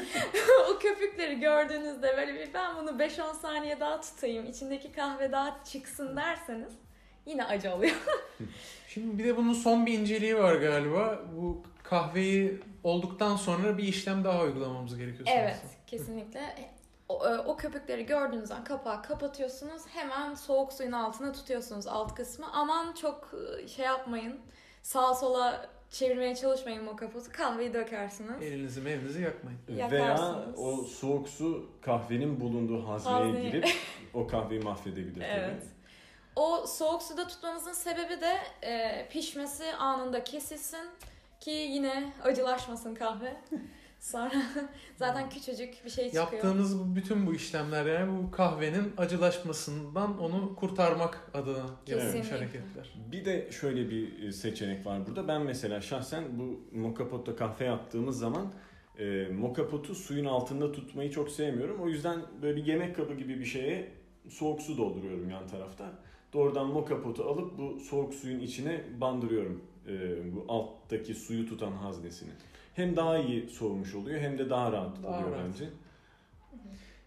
[LAUGHS] o köpükleri gördüğünüzde böyle bir ben bunu 5-10 saniye daha tutayım. içindeki kahve daha çıksın derseniz yine acı oluyor. [LAUGHS] Şimdi bir de bunun son bir inceliği var galiba. Bu kahveyi olduktan sonra bir işlem daha uygulamamız gerekiyor. evet kesinlikle. O, e, o köpükleri gördüğünüz an kapağı kapatıyorsunuz. Hemen soğuk suyun altına tutuyorsunuz alt kısmı. Aman çok e, şey yapmayın. Sağa sola çevirmeye çalışmayın o kaputu. Kahveyi dökersiniz. Elinizi mevinizi yakmayın. Veya Yakarsınız. o soğuk su kahvenin bulunduğu hazneye Hazneye. girip o kahveyi mahvedebilir tabii. Evet. O soğuk suda tutmanızın sebebi de e, pişmesi anında kesilsin ki yine acılaşmasın kahve. [LAUGHS] Sonra [LAUGHS] zaten küçücük bir şey çıkıyor. Yaptığımız bu- bütün bu işlemler yani bu kahvenin acılaşmasından onu kurtarmak adına yapılmış hareketler. Bir de şöyle bir e, seçenek var burada. Ben mesela şahsen bu moka potta kahve yaptığımız zaman e, moka potu suyun altında tutmayı çok sevmiyorum. O yüzden böyle bir yemek kabı gibi bir şeye soğuk su dolduruyorum yan tarafta. Doğrudan moka potu alıp bu soğuk suyun içine bandırıyorum e, bu alttaki suyu tutan haznesini. Hem daha iyi soğumuş oluyor hem de daha rahat Daha oluyor rahat. bence.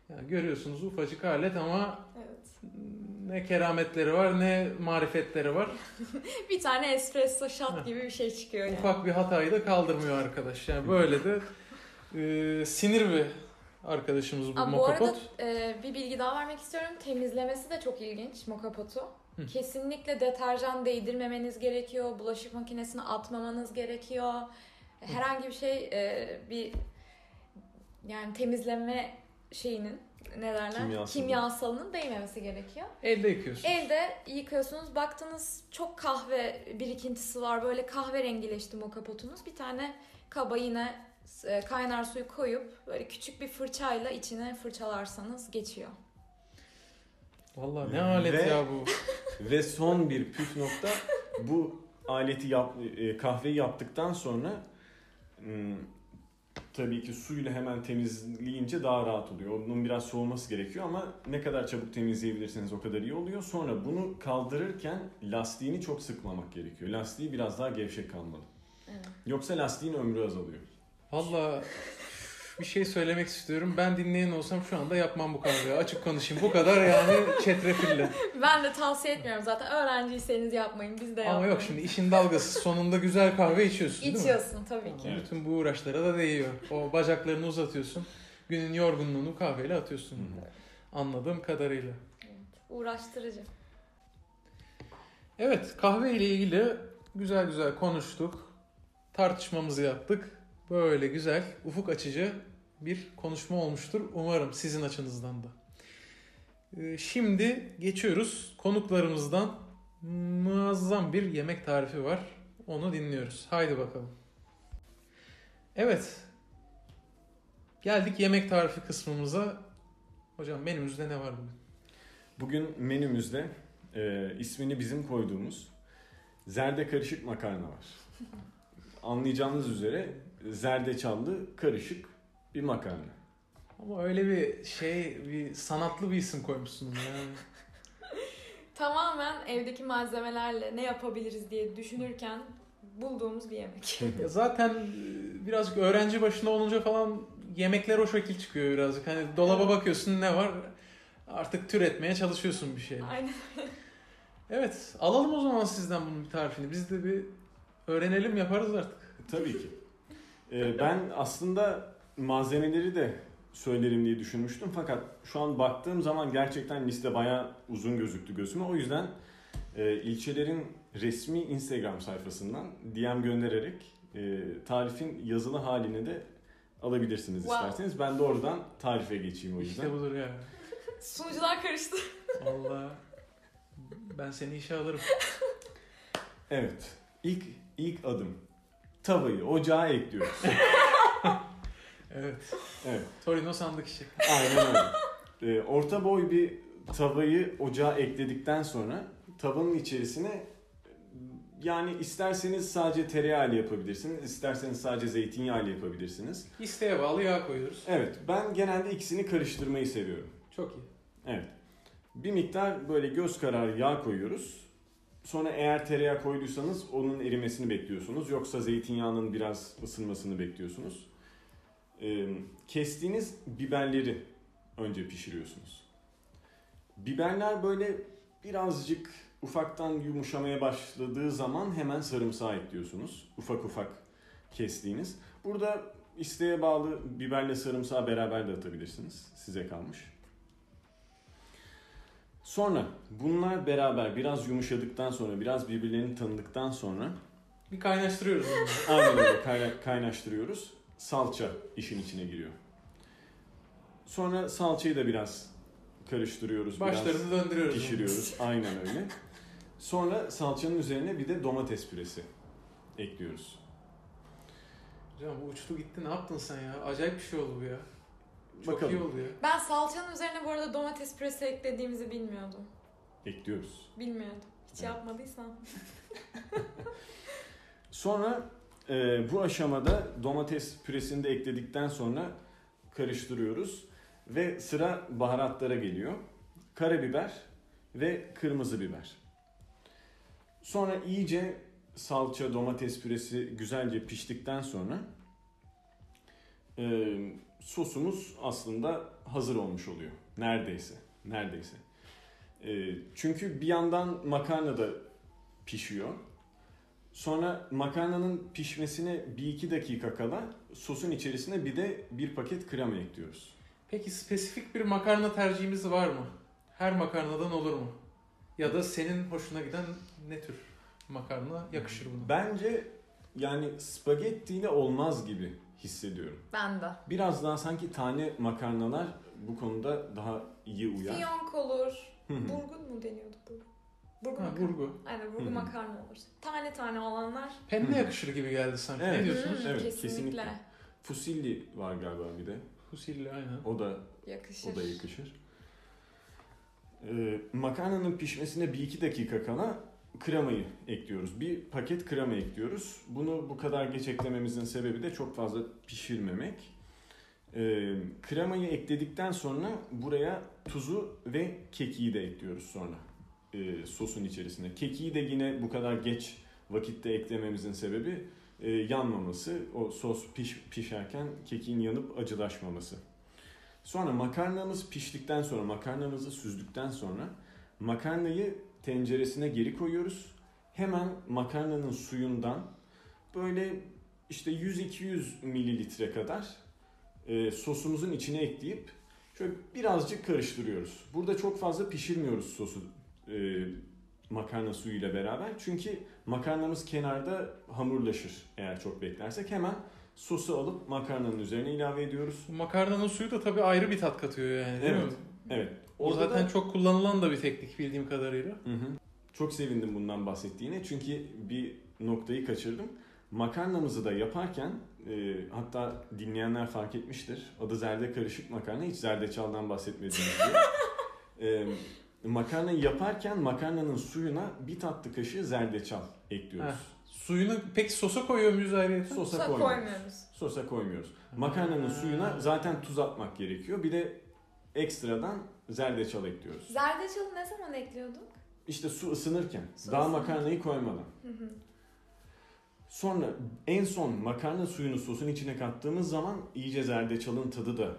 Yani görüyorsunuz ufacık alet ama Evet. ne kerametleri var ne marifetleri var. [LAUGHS] Bir tane espresso shot gibi bir şey çıkıyor yani. Ufak bir hatayı da kaldırmıyor arkadaş. Yani böyle de e, sinir bir arkadaşımız bu Aa, bu mokapot. arada e, bir bilgi daha vermek istiyorum. Temizlemesi de çok ilginç moka potu. Hı. Kesinlikle deterjan değdirmemeniz gerekiyor. Bulaşık makinesine atmamanız gerekiyor. Herhangi bir şey e, bir yani temizleme şeyinin ne derler? Kimyasalı. Kimyasalının değmemesi gerekiyor. Elde yıkıyorsun. Elde yıkıyorsunuz. Baktınız çok kahve birikintisi var. Böyle kahverengileşti moka potunuz. Bir tane kaba yine e, kaynar suyu koyup böyle küçük bir fırçayla içine fırçalarsanız geçiyor. Vallahi ne alet Ve- ya bu. [LAUGHS] Ve son bir püf nokta bu aleti yap, e, kahveyi yaptıktan sonra tabii ki suyla hemen temizleyince daha rahat oluyor. Onun biraz soğuması gerekiyor ama ne kadar çabuk temizleyebilirseniz o kadar iyi oluyor. Sonra bunu kaldırırken lastiğini çok sıkmamak gerekiyor. Lastiği biraz daha gevşek kalmalı. Evet. Yoksa lastiğin ömrü azalıyor. Vallahi bir şey söylemek istiyorum. Ben dinleyen olsam şu anda yapmam bu kahveyi. Açık konuşayım. Bu kadar yani çetrefilli. Ben de tavsiye etmiyorum zaten. Öğrenciyseniz yapmayın. Biz de Ama yapmayın. yok şimdi işin dalgası sonunda güzel kahve içiyorsun değil mi? İçiyorsun tabii ki. Bütün bu uğraşlara da değiyor. O bacaklarını uzatıyorsun. Günün yorgunluğunu kahveyle atıyorsun. Anladığım kadarıyla. Evet. Uğraştırıcı. Evet kahve ile ilgili güzel güzel konuştuk. Tartışmamızı yaptık. Böyle güzel, ufuk açıcı bir konuşma olmuştur. Umarım sizin açınızdan da. Ee, Şimdi geçiyoruz konuklarımızdan muazzam bir yemek tarifi var. Onu dinliyoruz. Haydi bakalım. Evet. Geldik yemek tarifi kısmımıza. Hocam menümüzde ne var bugün? Bugün menümüzde e, ismini bizim koyduğumuz zerde karışık makarna var. [LAUGHS] Anlayacağınız üzere zerdeçallı karışık bir makarna. Ama öyle bir şey, bir sanatlı bir isim koymuşsun yani. [LAUGHS] Tamamen evdeki malzemelerle ne yapabiliriz diye düşünürken bulduğumuz bir yemek. [LAUGHS] Ya zaten e, birazcık öğrenci başında olunca falan yemekler o şekil çıkıyor birazcık. Hani dolaba bakıyorsun ne var? Artık türetmeye çalışıyorsun bir şey. Aynen. Evet, alalım o zaman sizden bunun bir tarifini. Biz de bir öğrenelim yaparız artık. Tabii ki. E, ben aslında malzemeleri de söylerim diye düşünmüştüm fakat şu an baktığım zaman gerçekten liste bayağı uzun gözüktü gözüme. O yüzden e, ilçelerin resmi Instagram sayfasından DM göndererek e, tarifin yazılı halini de alabilirsiniz Wow. isterseniz. Ben de oradan tarife geçeyim o yüzden. İşte budur ya. Sunucular karıştı. Allah. Ben seni işe alırım. Evet. İlk ilk adım. Tavayı ocağa ekliyoruz. [LAUGHS] Evet. Evet. Torino sandık işi. Aynen öyle. Ee, orta boy bir tavayı ocağa ekledikten sonra tavanın içerisine yani isterseniz sadece tereyağı ile yapabilirsiniz, isterseniz sadece zeytinyağı ile yapabilirsiniz. İsteğe bağlı yağ koyuyoruz. Evet, ben genelde ikisini karıştırmayı seviyorum. Çok iyi. Evet. Bir miktar böyle göz kararı yağ koyuyoruz. Sonra eğer tereyağı koyduysanız onun erimesini bekliyorsunuz. Yoksa zeytinyağının biraz ısınmasını bekliyorsunuz. Ee, kestiğiniz biberleri önce pişiriyorsunuz. Biberler böyle birazcık ufaktan yumuşamaya başladığı zaman hemen sarımsağı ekliyorsunuz. Ufak ufak kestiğiniz. Burada isteğe bağlı biberle sarımsağı beraber de atabilirsiniz. Size kalmış. Sonra bunlar beraber biraz yumuşadıktan sonra, biraz birbirlerini tanıdıktan sonra Bir kaynaştırıyoruz [LAUGHS] aynen öyle kayna- kaynaştırıyoruz. Salça işin içine giriyor. Sonra salçayı da biraz karıştırıyoruz. biraz Başlarını döndürüyoruz. pişiriyoruz. Aynen öyle. Sonra salçanın üzerine bir de domates püresi ekliyoruz. Hocam bu uçtu gitti ne yaptın sen ya? Acayip bir şey oldu bu ya. Çok Bakalım. iyi oldu ya. Ben salçanın üzerine bu arada domates püresi eklediğimizi bilmiyordum. Ekliyoruz. Bilmiyordum. Hiç Evet. yapmadıysam. [LAUGHS] Sonra e, bu aşamada domates püresini de ekledikten sonra karıştırıyoruz. Ve sıra baharatlara geliyor. Karabiber ve kırmızı biber. Sonra iyice salça, domates püresi güzelce piştikten sonra e, sosumuz aslında hazır olmuş oluyor. Neredeyse. Neredeyse. E, çünkü bir yandan makarna da pişiyor. Sonra makarnanın pişmesine bir iki dakika kala sosun içerisine bir de bir paket krema ekliyoruz. Peki spesifik bir makarna tercihimiz var mı? Her makarnadan olur mu? Ya da senin hoşuna giden ne tür makarna yakışır buna? Bence yani spagettiyle olmaz gibi hissediyorum. Ben de. Biraz daha sanki tane makarnalar bu konuda daha iyi uyar. Fiyonk olur. Hı hı. Burgun mu deniyordu burgun? Burgu Ha, makarna. burgu. Aynen burgu Hı hı. makarna olur. Tane tane olanlar. Penne Hı. yakışır gibi geldi sanki. Evet. Ne diyorsunuz? Hmm, Evet, kesinlikle. kesinlikle. Fusilli var galiba bir de. Fusilli aynen. O da Yakışır. o da yakışır. Ee, makarnanın pişmesine bir iki dakika kala kremayı ekliyoruz. Bir paket krema ekliyoruz. Bunu bu kadar geç eklememizin sebebi de çok fazla pişirmemek. Ee, kremayı ekledikten sonra buraya tuzu ve kekiği de ekliyoruz sonra e, sosun içerisine. Kekiği de yine bu kadar geç vakitte eklememizin sebebi e, yanmaması. O sos piş, pişerken kekiğin yanıp acılaşmaması. Sonra makarnamız piştikten sonra, makarnamızı süzdükten sonra makarnayı tenceresine geri koyuyoruz. Hemen makarnanın suyundan böyle işte 100-200 mililitre kadar e, sosumuzun içine ekleyip şöyle birazcık karıştırıyoruz. Burada çok fazla pişirmiyoruz sosu e, makarna suyuyla beraber. Çünkü makarnamız kenarda hamurlaşır eğer çok beklersek. Hemen sosu alıp makarnanın üzerine ilave ediyoruz. Makarnanın suyu da tabii ayrı bir tat katıyor yani değil Evet. mi? Evet. O Orada zaten da- çok kullanılan da bir teknik bildiğim kadarıyla. Hı hı. Çok sevindim bundan bahsettiğine çünkü bir noktayı kaçırdım. Makarnamızı da yaparken e, hatta dinleyenler fark etmiştir. Adı zerde karışık makarna. Hiç zerdeçaldan bahsetmediğimiz gibi. [LAUGHS] E, makarnayı yaparken makarnanın suyuna bir tatlı kaşığı zerdeçal ekliyoruz. Heh. Suyunu peki sosa koyuyor muyuz ayrıca? Sosa Sosa koymuyoruz. koymuyoruz. Sosa koymuyoruz. Makarnanın suyuna zaten tuz atmak gerekiyor. Bir de ekstradan zerdeçal ekliyoruz. Zerdeçalı ne zaman ekliyorduk? İşte su ısınırken, Su daha ısınırken. makarnayı koymadan. Hı hı. Sonra en son makarna suyunu sosun içine kattığımız zaman iyice zerdeçalın tadı da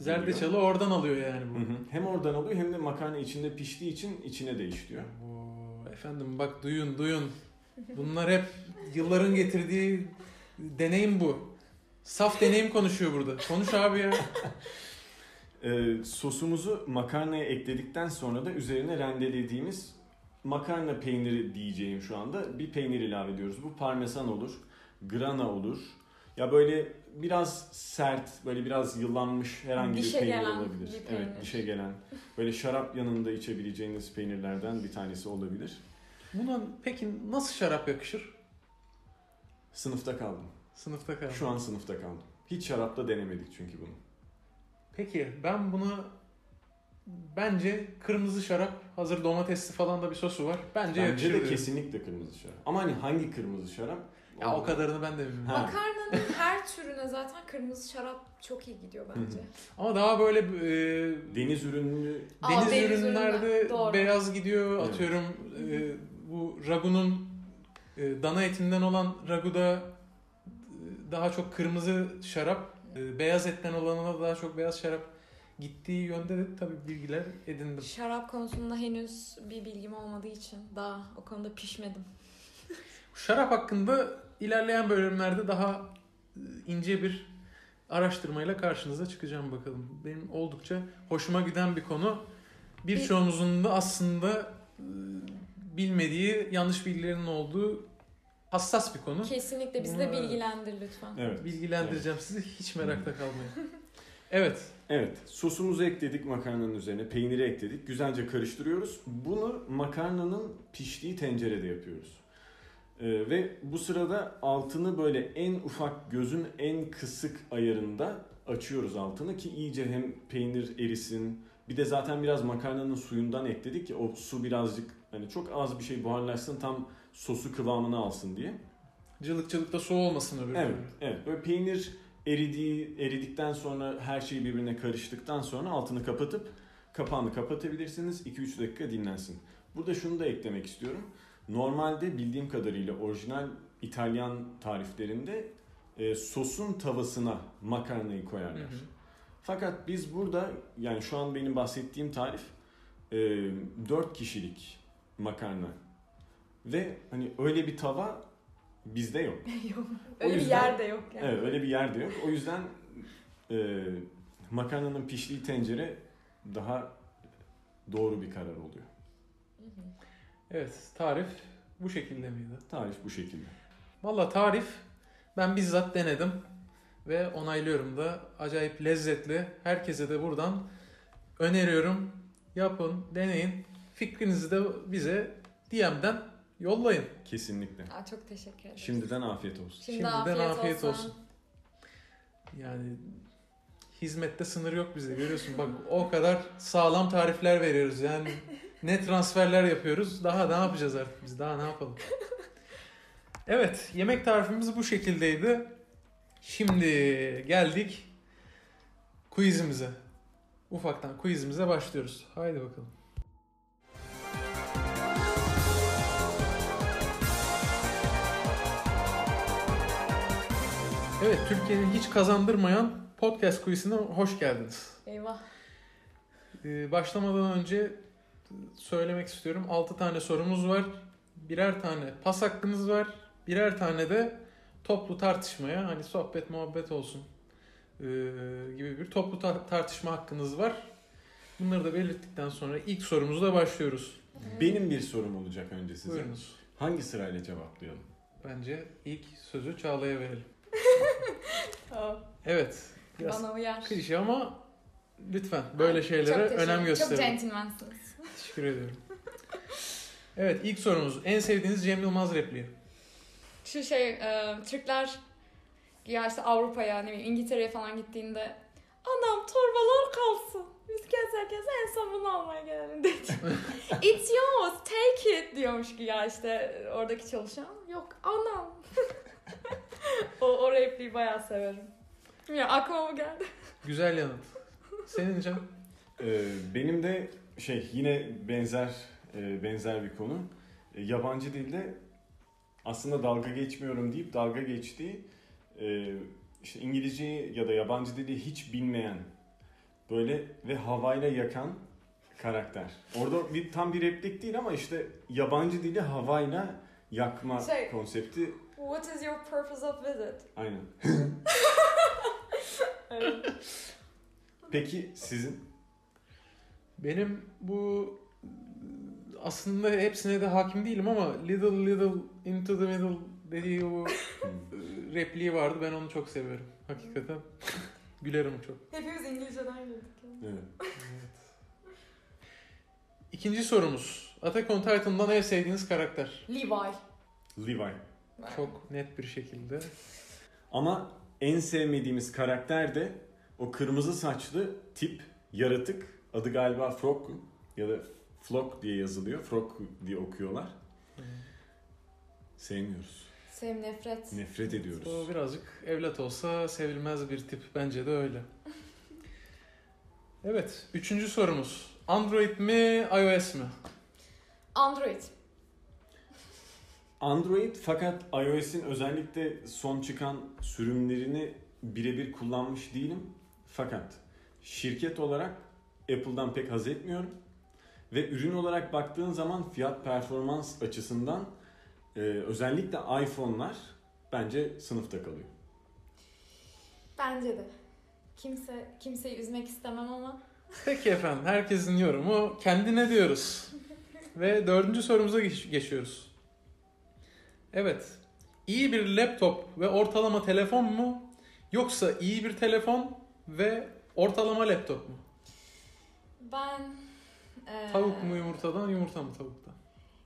Zerdeçalı oradan alıyor yani bu. hı. hem oradan alıyor hem de makarna içinde piştiği için içine de işliyor. Oo, efendim bak duyun duyun. Bunlar hep yılların getirdiği deneyim bu. Saf deneyim konuşuyor burada. Konuş abi ya. [LAUGHS] Ee, sosumuzu makarnaya ekledikten sonra da üzerine rendelediğimiz makarna peyniri diyeceğim şu anda. Bir peynir ilave ediyoruz. Bu parmesan olur, grana olur. Ya böyle biraz sert, böyle biraz yıllanmış herhangi bir Dişe peynir gelen olabilir. bir peynir. Evet, dişe gelen. Böyle şarap yanında içebileceğiniz peynirlerden bir tanesi olabilir. Buna peki nasıl şarap yakışır? Sınıfta kaldım. Sınıfta kaldı. Şu an sınıfta kaldım. Hiç şarapta denemedik çünkü bunu. Peki ben bunu bence kırmızı şarap hazır domatesli falan da bir sosu var. Bence, Bence de kesinlikle kırmızı şarap. Ama hani hangi kırmızı şarap? Ya o kadarını ben de bilmiyorum. Ha. Makarnanın her türüne zaten kırmızı şarap çok iyi gidiyor bence. Ama daha böyle e, Deniz ürünlü Aa, deniz, deniz ürünlerde ürünler, doğru. beyaz gidiyor. Evet. Atıyorum e, bu ragunun e, dana etinden olan raguda e, daha çok kırmızı şarap, beyaz etten olanına daha çok beyaz şarap gittiği yönde de tabii bilgiler edindim. Şarap konusunda henüz bir bilgim olmadığı için daha o konuda pişmedim. [LAUGHS] Şarap hakkında ilerleyen bölümlerde daha e, ince bir araştırmayla karşınıza çıkacağım bakalım. Benim oldukça hoşuma giden bir konu. Birçoğumuzun da aslında e, bilmediği, yanlış bilgilerin olduğu hassas bir konu. Kesinlikle bizi de bilgilendir lütfen. Evet. Bilgilendireceğim sizi. Hiç merakta kalmayın. Evet. Evet, sosumuzu ekledik makarnanın üzerine, peyniri ekledik. Güzelce karıştırıyoruz. Bunu makarnanın piştiği tencerede yapıyoruz. Ee, ve bu sırada altını böyle en ufak gözün en kısık ayarında açıyoruz altını ki iyice hem peynir erisin. Bir de zaten biraz makarnanın suyundan ekledik ki o su birazcık hani çok az bir şey buharlaşsın tam sosu kıvamını alsın diye. Cılık cılıkta su olmasın öbür Evet, türlü. evet. Böyle peynir eridiği, eridikten sonra her şey birbirine karıştıktan sonra altını kapatıp kapağını kapatabilirsiniz. 2-3 dakika dinlensin. Burada şunu da eklemek istiyorum. Normalde bildiğim kadarıyla orijinal İtalyan tariflerinde e, sosun tavasına makarnayı Hı koyarlar. hı. Fakat biz burada yani şu an benim bahsettiğim tarif e, 4 kişilik makarna ve hani öyle bir tava bizde yok. [LAUGHS] yok. O Öyle bir yüzden- yer de yok yani. Evet öyle bir yer de yok. O yüzden e, makarnanın piştiği tencere daha doğru bir karar oluyor. Evet, tarif bu şekilde miydi? Tarif bu şekilde. Valla tarif ben bizzat denedim ve onaylıyorum da acayip lezzetli. Herkese de buradan öneriyorum. Yapın, deneyin. Fikrinizi de bize DM'den yollayın. Kesinlikle. Aa, çok teşekkür ederim. Şimdiden afiyet olsun. Şimdi Şimdiden afiyet, afiyet olsun. olsun. Yani hizmette sınır yok bizde görüyorsun. Bak o kadar sağlam tarifler veriyoruz. Yani ne transferler yapıyoruz. Daha ne yapacağız artık biz? Daha ne yapalım? Evet, yemek tarifimiz bu şekildeydi. Şimdi geldik quizimize. Ufaktan quizimize başlıyoruz. Haydi bakalım. Evet, Türkiye'nin hiç kazandırmayan podcast quizine hoş geldiniz. Eyvah. Ee, başlamadan önce söylemek istiyorum. 6 tane sorumuz var. Birer tane pas hakkınız var. Birer tane de toplu tartışmaya hani sohbet muhabbet olsun ee, gibi bir toplu ta- tartışma hakkınız var. Bunları da belirttikten sonra ilk sorumuzla başlıyoruz. Benim bir sorum olacak önce size. Buyurunuz. Hangi sırayla cevaplayalım? Bence ilk sözü Çağla'ya verelim. [LAUGHS] Tamam. Evet. Biraz Bana uyar. klişe ama lütfen böyle Çok şeylere teşekkür- önem gösterin. Çok centilmansınız. Teşekkür ediyorum. Evet ilk sorumuz. En sevdiğiniz Cem Yılmaz repliği. Şu şey e, Türkler ya işte Avrupa'ya ne bileyim İngiltere'ye falan gittiğinde anam torbalar kalsın. Biz gezerken en son bunu almaya gelelim dedi. [LAUGHS] It's yours take it diyormuş ki ya işte oradaki çalışan. Yok anam. [LAUGHS] [LAUGHS] o, o repliği bayağı severim. Ya aklıma o geldi. Güzel yanıt. Senin Can? Ee, benim de şey yine benzer e, benzer bir konu. E, yabancı dilde aslında dalga geçmiyorum deyip dalga geçtiği e, işte İngilizceyi ya da yabancı dili hiç bilmeyen böyle ve havayla yakan karakter. Orada bir tam bir replik değil ama işte yabancı dili havayla yakma Şey- konsepti What is your purpose of visit? aynen. [LAUGHS] Evet. Peki sizin Benim bu aslında hepsine de hakim değilim ama little little into the middle dediği o e, repliği vardı. Ben onu çok seviyorum. Hakikaten. Gülerim çok. Hepimiz İngilizceden girdik. ya. evet. İkinci sorumuz. Attack on Titan'dan en sevdiğiniz karakter. Levi. Levi. Çok net bir şekilde. Ama en sevmediğimiz karakter de o kırmızı saçlı tip, yaratık. Adı galiba Frog ya da Flock diye yazılıyor. Frog diye okuyorlar. Sevmiyoruz. Sev nefret. Nefret ediyoruz. O birazcık evlat olsa sevilmez bir tip. Bence de öyle. [LAUGHS] Evet. Üçüncü sorumuz. Android mi iOS mi? Android. Android fakat iOS'in özellikle son çıkan sürümlerini birebir kullanmış değilim. Fakat şirket olarak Apple'dan pek haz etmiyorum. Ve ürün olarak baktığın zaman fiyat performans açısından e, özellikle iPhone'lar bence sınıfta kalıyor. Bence de. Kimse kimseyi üzmek istemem ama Peki efendim. Herkesin yorumu kendine diyoruz. [LAUGHS] Ve dördüncü sorumuza geç- geçiyoruz. Evet. İyi bir laptop ve ortalama telefon mu? Yoksa iyi bir telefon ve ortalama laptop mu? ben eee, Tavuk mu yumurtadan, yumurta mı tavuktan?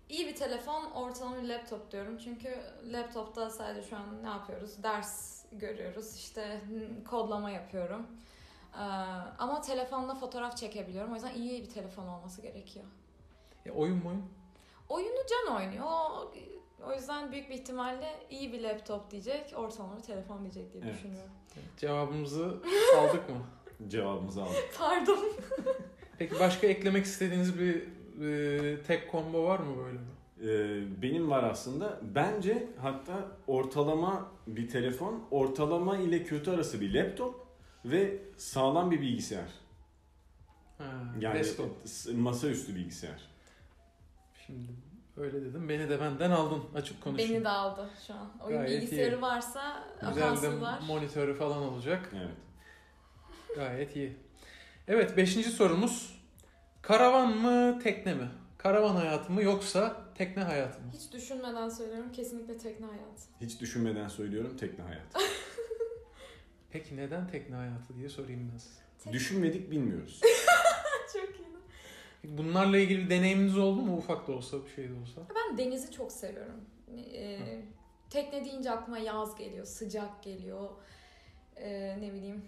İyi bir telefon, ortalama bir laptop diyorum. Çünkü laptopta sadece şu an ne yapıyoruz? Ders görüyoruz. İşte kodlama yapıyorum. Eee, ama telefonla fotoğraf çekebiliyorum. O yüzden iyi bir telefon olması gerekiyor. E, oyun mu oyun? Oyunu Can oynuyor. O, o yüzden büyük bir ihtimalle iyi bir laptop diyecek, ortalama bir telefon diyecek diye Evet. düşünüyorum. Cevabımızı [LAUGHS] aldık mı? Cevabımızı aldık. [LAUGHS] Pardon. Peki başka eklemek istediğiniz bir e, tek combo var mı böyle? Ee, benim var aslında. Bence hatta ortalama bir telefon, ortalama ile kötü arası bir laptop ve sağlam bir bilgisayar. Ha, Yani desktop. masaüstü bilgisayar. Şimdi öyle dedim. Beni de benden aldın açık konuşayım. Beni de aldı şu an. Oyun Gayet bilgisayarı iyi. varsa Güzel de monitörü falan olacak. Evet. Gayet iyi. Evet beşinci sorumuz. Karavan mı tekne mi? Karavan hayatı mı yoksa tekne hayatı mı? Hiç düşünmeden söylüyorum kesinlikle tekne hayatı. Hiç düşünmeden söylüyorum tekne hayat. [LAUGHS] Peki neden tekne hayatı diye sorayım ben size. Tek- Düşünmedik bilmiyoruz. [LAUGHS] Bunlarla ilgili bir deneyiminiz oldu mu? Ufak da olsa bir şey de olsa. Ben denizi çok seviyorum. Ee, tekne deyince aklıma yaz geliyor, sıcak geliyor. Ee, ne bileyim.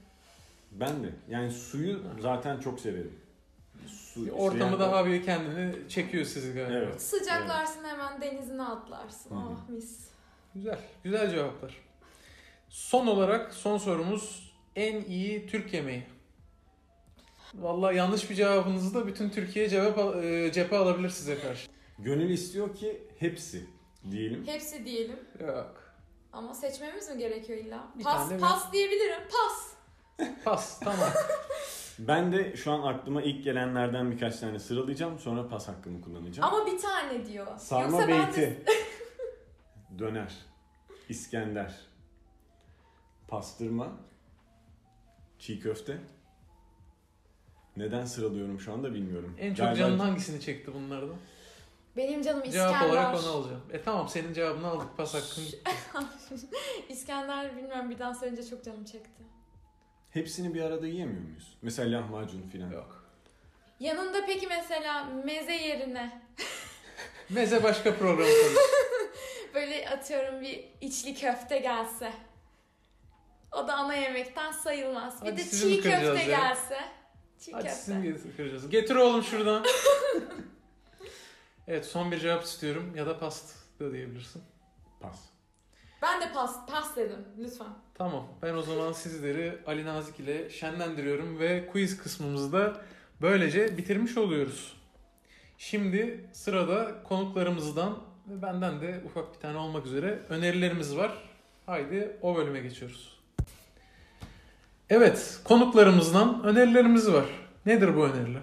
Ben de. Yani suyu zaten çok severim. Su, Ortamı daha bir kendini çekiyor sizi galiba. Evet. Sıcaklarsın hemen denizine atlarsın. Hı hı. Oh mis. Güzel. Güzel cevaplar. Son olarak son sorumuz en iyi Türk yemeği. Vallahi yanlış bir cevabınızı da bütün Türkiye cevap e, cephe alabilir size karşı. Gönül istiyor ki hepsi diyelim. Hepsi diyelim. Yok. Ama seçmemiz mi gerekiyor illa? Bir pas tane mi? pas diyebilirim. Pas. Pas. Tamam. [LAUGHS] Ben de şu an aklıma ilk gelenlerden birkaç tane sıralayacağım. Sonra pas hakkımı kullanacağım. Ama bir tane diyor. Sarma Yoksa ben de- beyti. [LAUGHS] Döner. İskender. Pastırma. Çiğ köfte. Neden sıralıyorum şu anda bilmiyorum. en çok Galiba- canın hangisini çekti bunlardan? Benim canım Cevap İskender. olarak onu alacağım. E tamam senin cevabını aldık. Pas hakkın gitti. [LAUGHS] İskender bilmiyorum bir dans önce çok canım çekti. Hepsini bir arada yiyemiyor muyuz? Mesela lahmacun filan. Yok. Yanında peki mesela meze yerine [LAUGHS] Meze başka program [LAUGHS] böyle atıyorum bir içli köfte gelse. O da ana yemekten sayılmaz. Bir Hadi de sizi mi çiğ köfte ya? gelse. Hadi sizin getir- kıracağız. Getir oğlum şuradan. [LAUGHS] evet son bir cevap istiyorum. Ya da past da diyebilirsin. Pas. Ben de pas pas dedim lütfen. Tamam. Ben o zaman sizleri Ali Nazik ile şenlendiriyorum ve quiz kısmımızı da böylece bitirmiş oluyoruz. Şimdi sırada konuklarımızdan ve benden de ufak bir tane olmak üzere önerilerimiz var. Haydi o bölüme geçiyoruz. Evet, konuklarımızdan önerilerimiz var. Nedir bu öneriler?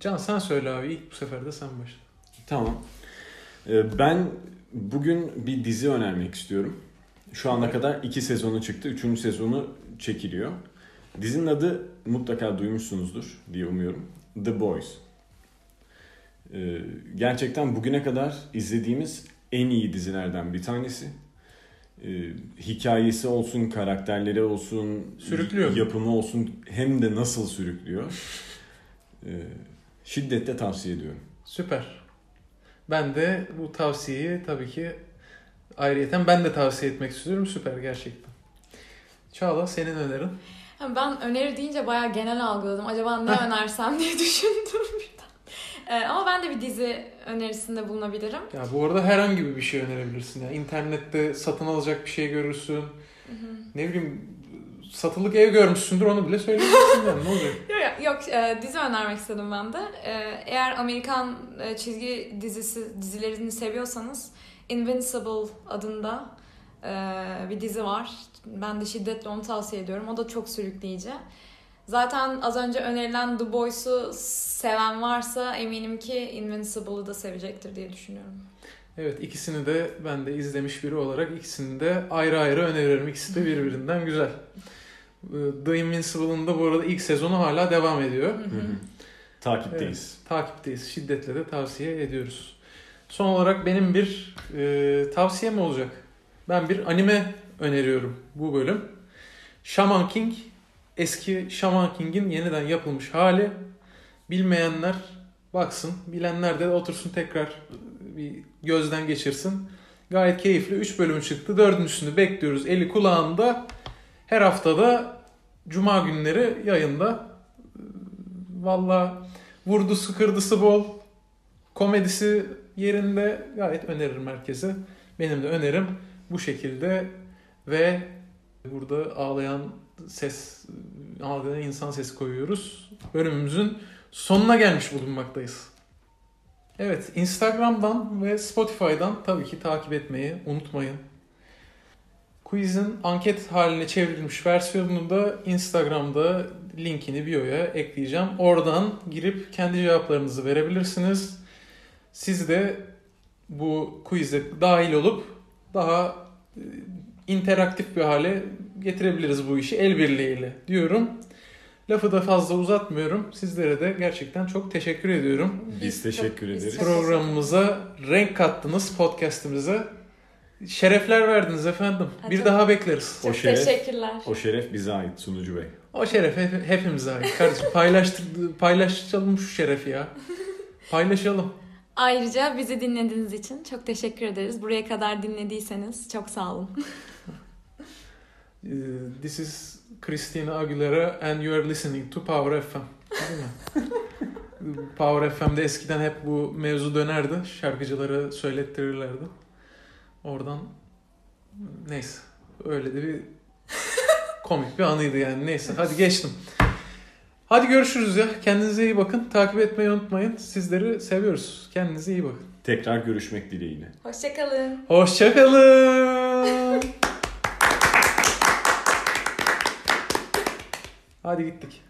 Can sen söyle abi. İlk bu sefer de sen başla. Tamam. Ee, Ben bugün bir dizi önermek istiyorum. Şu ana kadar iki sezonu çıktı. Üçüncü sezonu çekiliyor. Dizinin adı mutlaka duymuşsunuzdur diye umuyorum. The Boys. Ee, Gerçekten bugüne kadar izlediğimiz en iyi dizilerden bir tanesi. Ee, Hikayesi olsun, karakterleri olsun, Sürüklüyor yapımı olsun hem de nasıl sürüklüyor. Ee, Şiddetle tavsiye ediyorum. Süper. Ben de bu tavsiyeyi tabii ki ayrıyeten ben de tavsiye etmek istiyorum. Süper gerçekten. Çağla senin önerin. Ben öneri deyince bayağı genel algıladım. Acaba ne önersem diye [LAUGHS] düşündüm. Ee, ama ben de bir dizi önerisinde bulunabilirim. Ya bu arada herhangi bir şey önerebilirsin. Yani internette satın alacak bir şey görürsün. Ne bileyim satılık ev görmüşsündür onu bile söyleyebilirsin yani ne olacak? [LAUGHS] Yok, yok e, dizi önermek istedim ben de. E, eğer Amerikan e, çizgi dizisi dizilerini seviyorsanız Invincible adında e, bir dizi var. Ben de şiddetle onu tavsiye ediyorum. O da çok sürükleyici. Zaten az önce önerilen The Boys'u seven varsa eminim ki Invincible'ı da sevecektir diye düşünüyorum. Evet ikisini de ben de izlemiş biri olarak ikisini de ayrı ayrı öneririm. İkisi de birbirinden güzel. Ee, The Invincible'ın da bu arada ilk sezonu hala devam ediyor. Hı hı. Takipteyiz. Takipteyiz. Şiddetle de tavsiye ediyoruz. Son olarak benim bir e, tavsiyem olacak. Ben bir anime öneriyorum bu bölüm. Shaman King eski Shaman King'in yeniden yapılmış hali. Bilmeyenler baksın, bilenler de otursun tekrar bir gözden geçirsin. Gayet keyifli. 3 bölüm çıktı. Dördüncüsünü bekliyoruz. Eli kulağında. Her haftada Cuma günleri yayında. Valla vurdusu kırdısı bol. Komedisi yerinde gayet öneririm herkese. Benim de önerim bu şekilde ve burada ağlayan ses, ağlayan insan sesi koyuyoruz. Bölümümüzün sonuna gelmiş bulunmaktayız. Evet, Instagram'dan ve Spotify'dan tabii ki takip etmeyi unutmayın. Quiz'in anket haline çevrilmiş versiyonunu da Instagram'da linkini bio'ya ekleyeceğim. Oradan girip kendi cevaplarınızı verebilirsiniz. Siz de bu quiz'e dahil olup daha e, interaktif bir hale getirebiliriz bu işi el birliğiyle diyorum. Lafı da fazla uzatmıyorum. Sizlere de gerçekten çok teşekkür ediyorum. Biz teşekkür ederiz. Programımıza renk kattınız podcast'imize. Şerefler verdiniz efendim. Ha, bir çok- daha bekleriz. Çok O şeref- teşekkürler. O şeref bize ait sunucu bey. O şeref hep- hepimize ait. Kardeşim paylaştır, paylaşalım şu şerefi ya. Paylaşalım. Ayrıca bizi dinlediğiniz için çok teşekkür ederiz. Buraya kadar dinlediyseniz çok sağ olun. Ee, This is Christina Aguilera and you are listening to Power FM. Değil mi? [LAUGHS] Power FM'de eskiden hep bu mevzu dönerdi. Şarkıcılara söylettirirlerdi. Oradan neyse öyle de bir komik bir anıydı yani. Neyse hadi geçtim. Hadi görüşürüz ya. Kendinize iyi bakın. Takip etmeyi unutmayın. Sizleri seviyoruz. Kendinize iyi bakın. Tekrar görüşmek dileğiyle. Hoşçakalın. Hoşçakalın. Hadi gittik.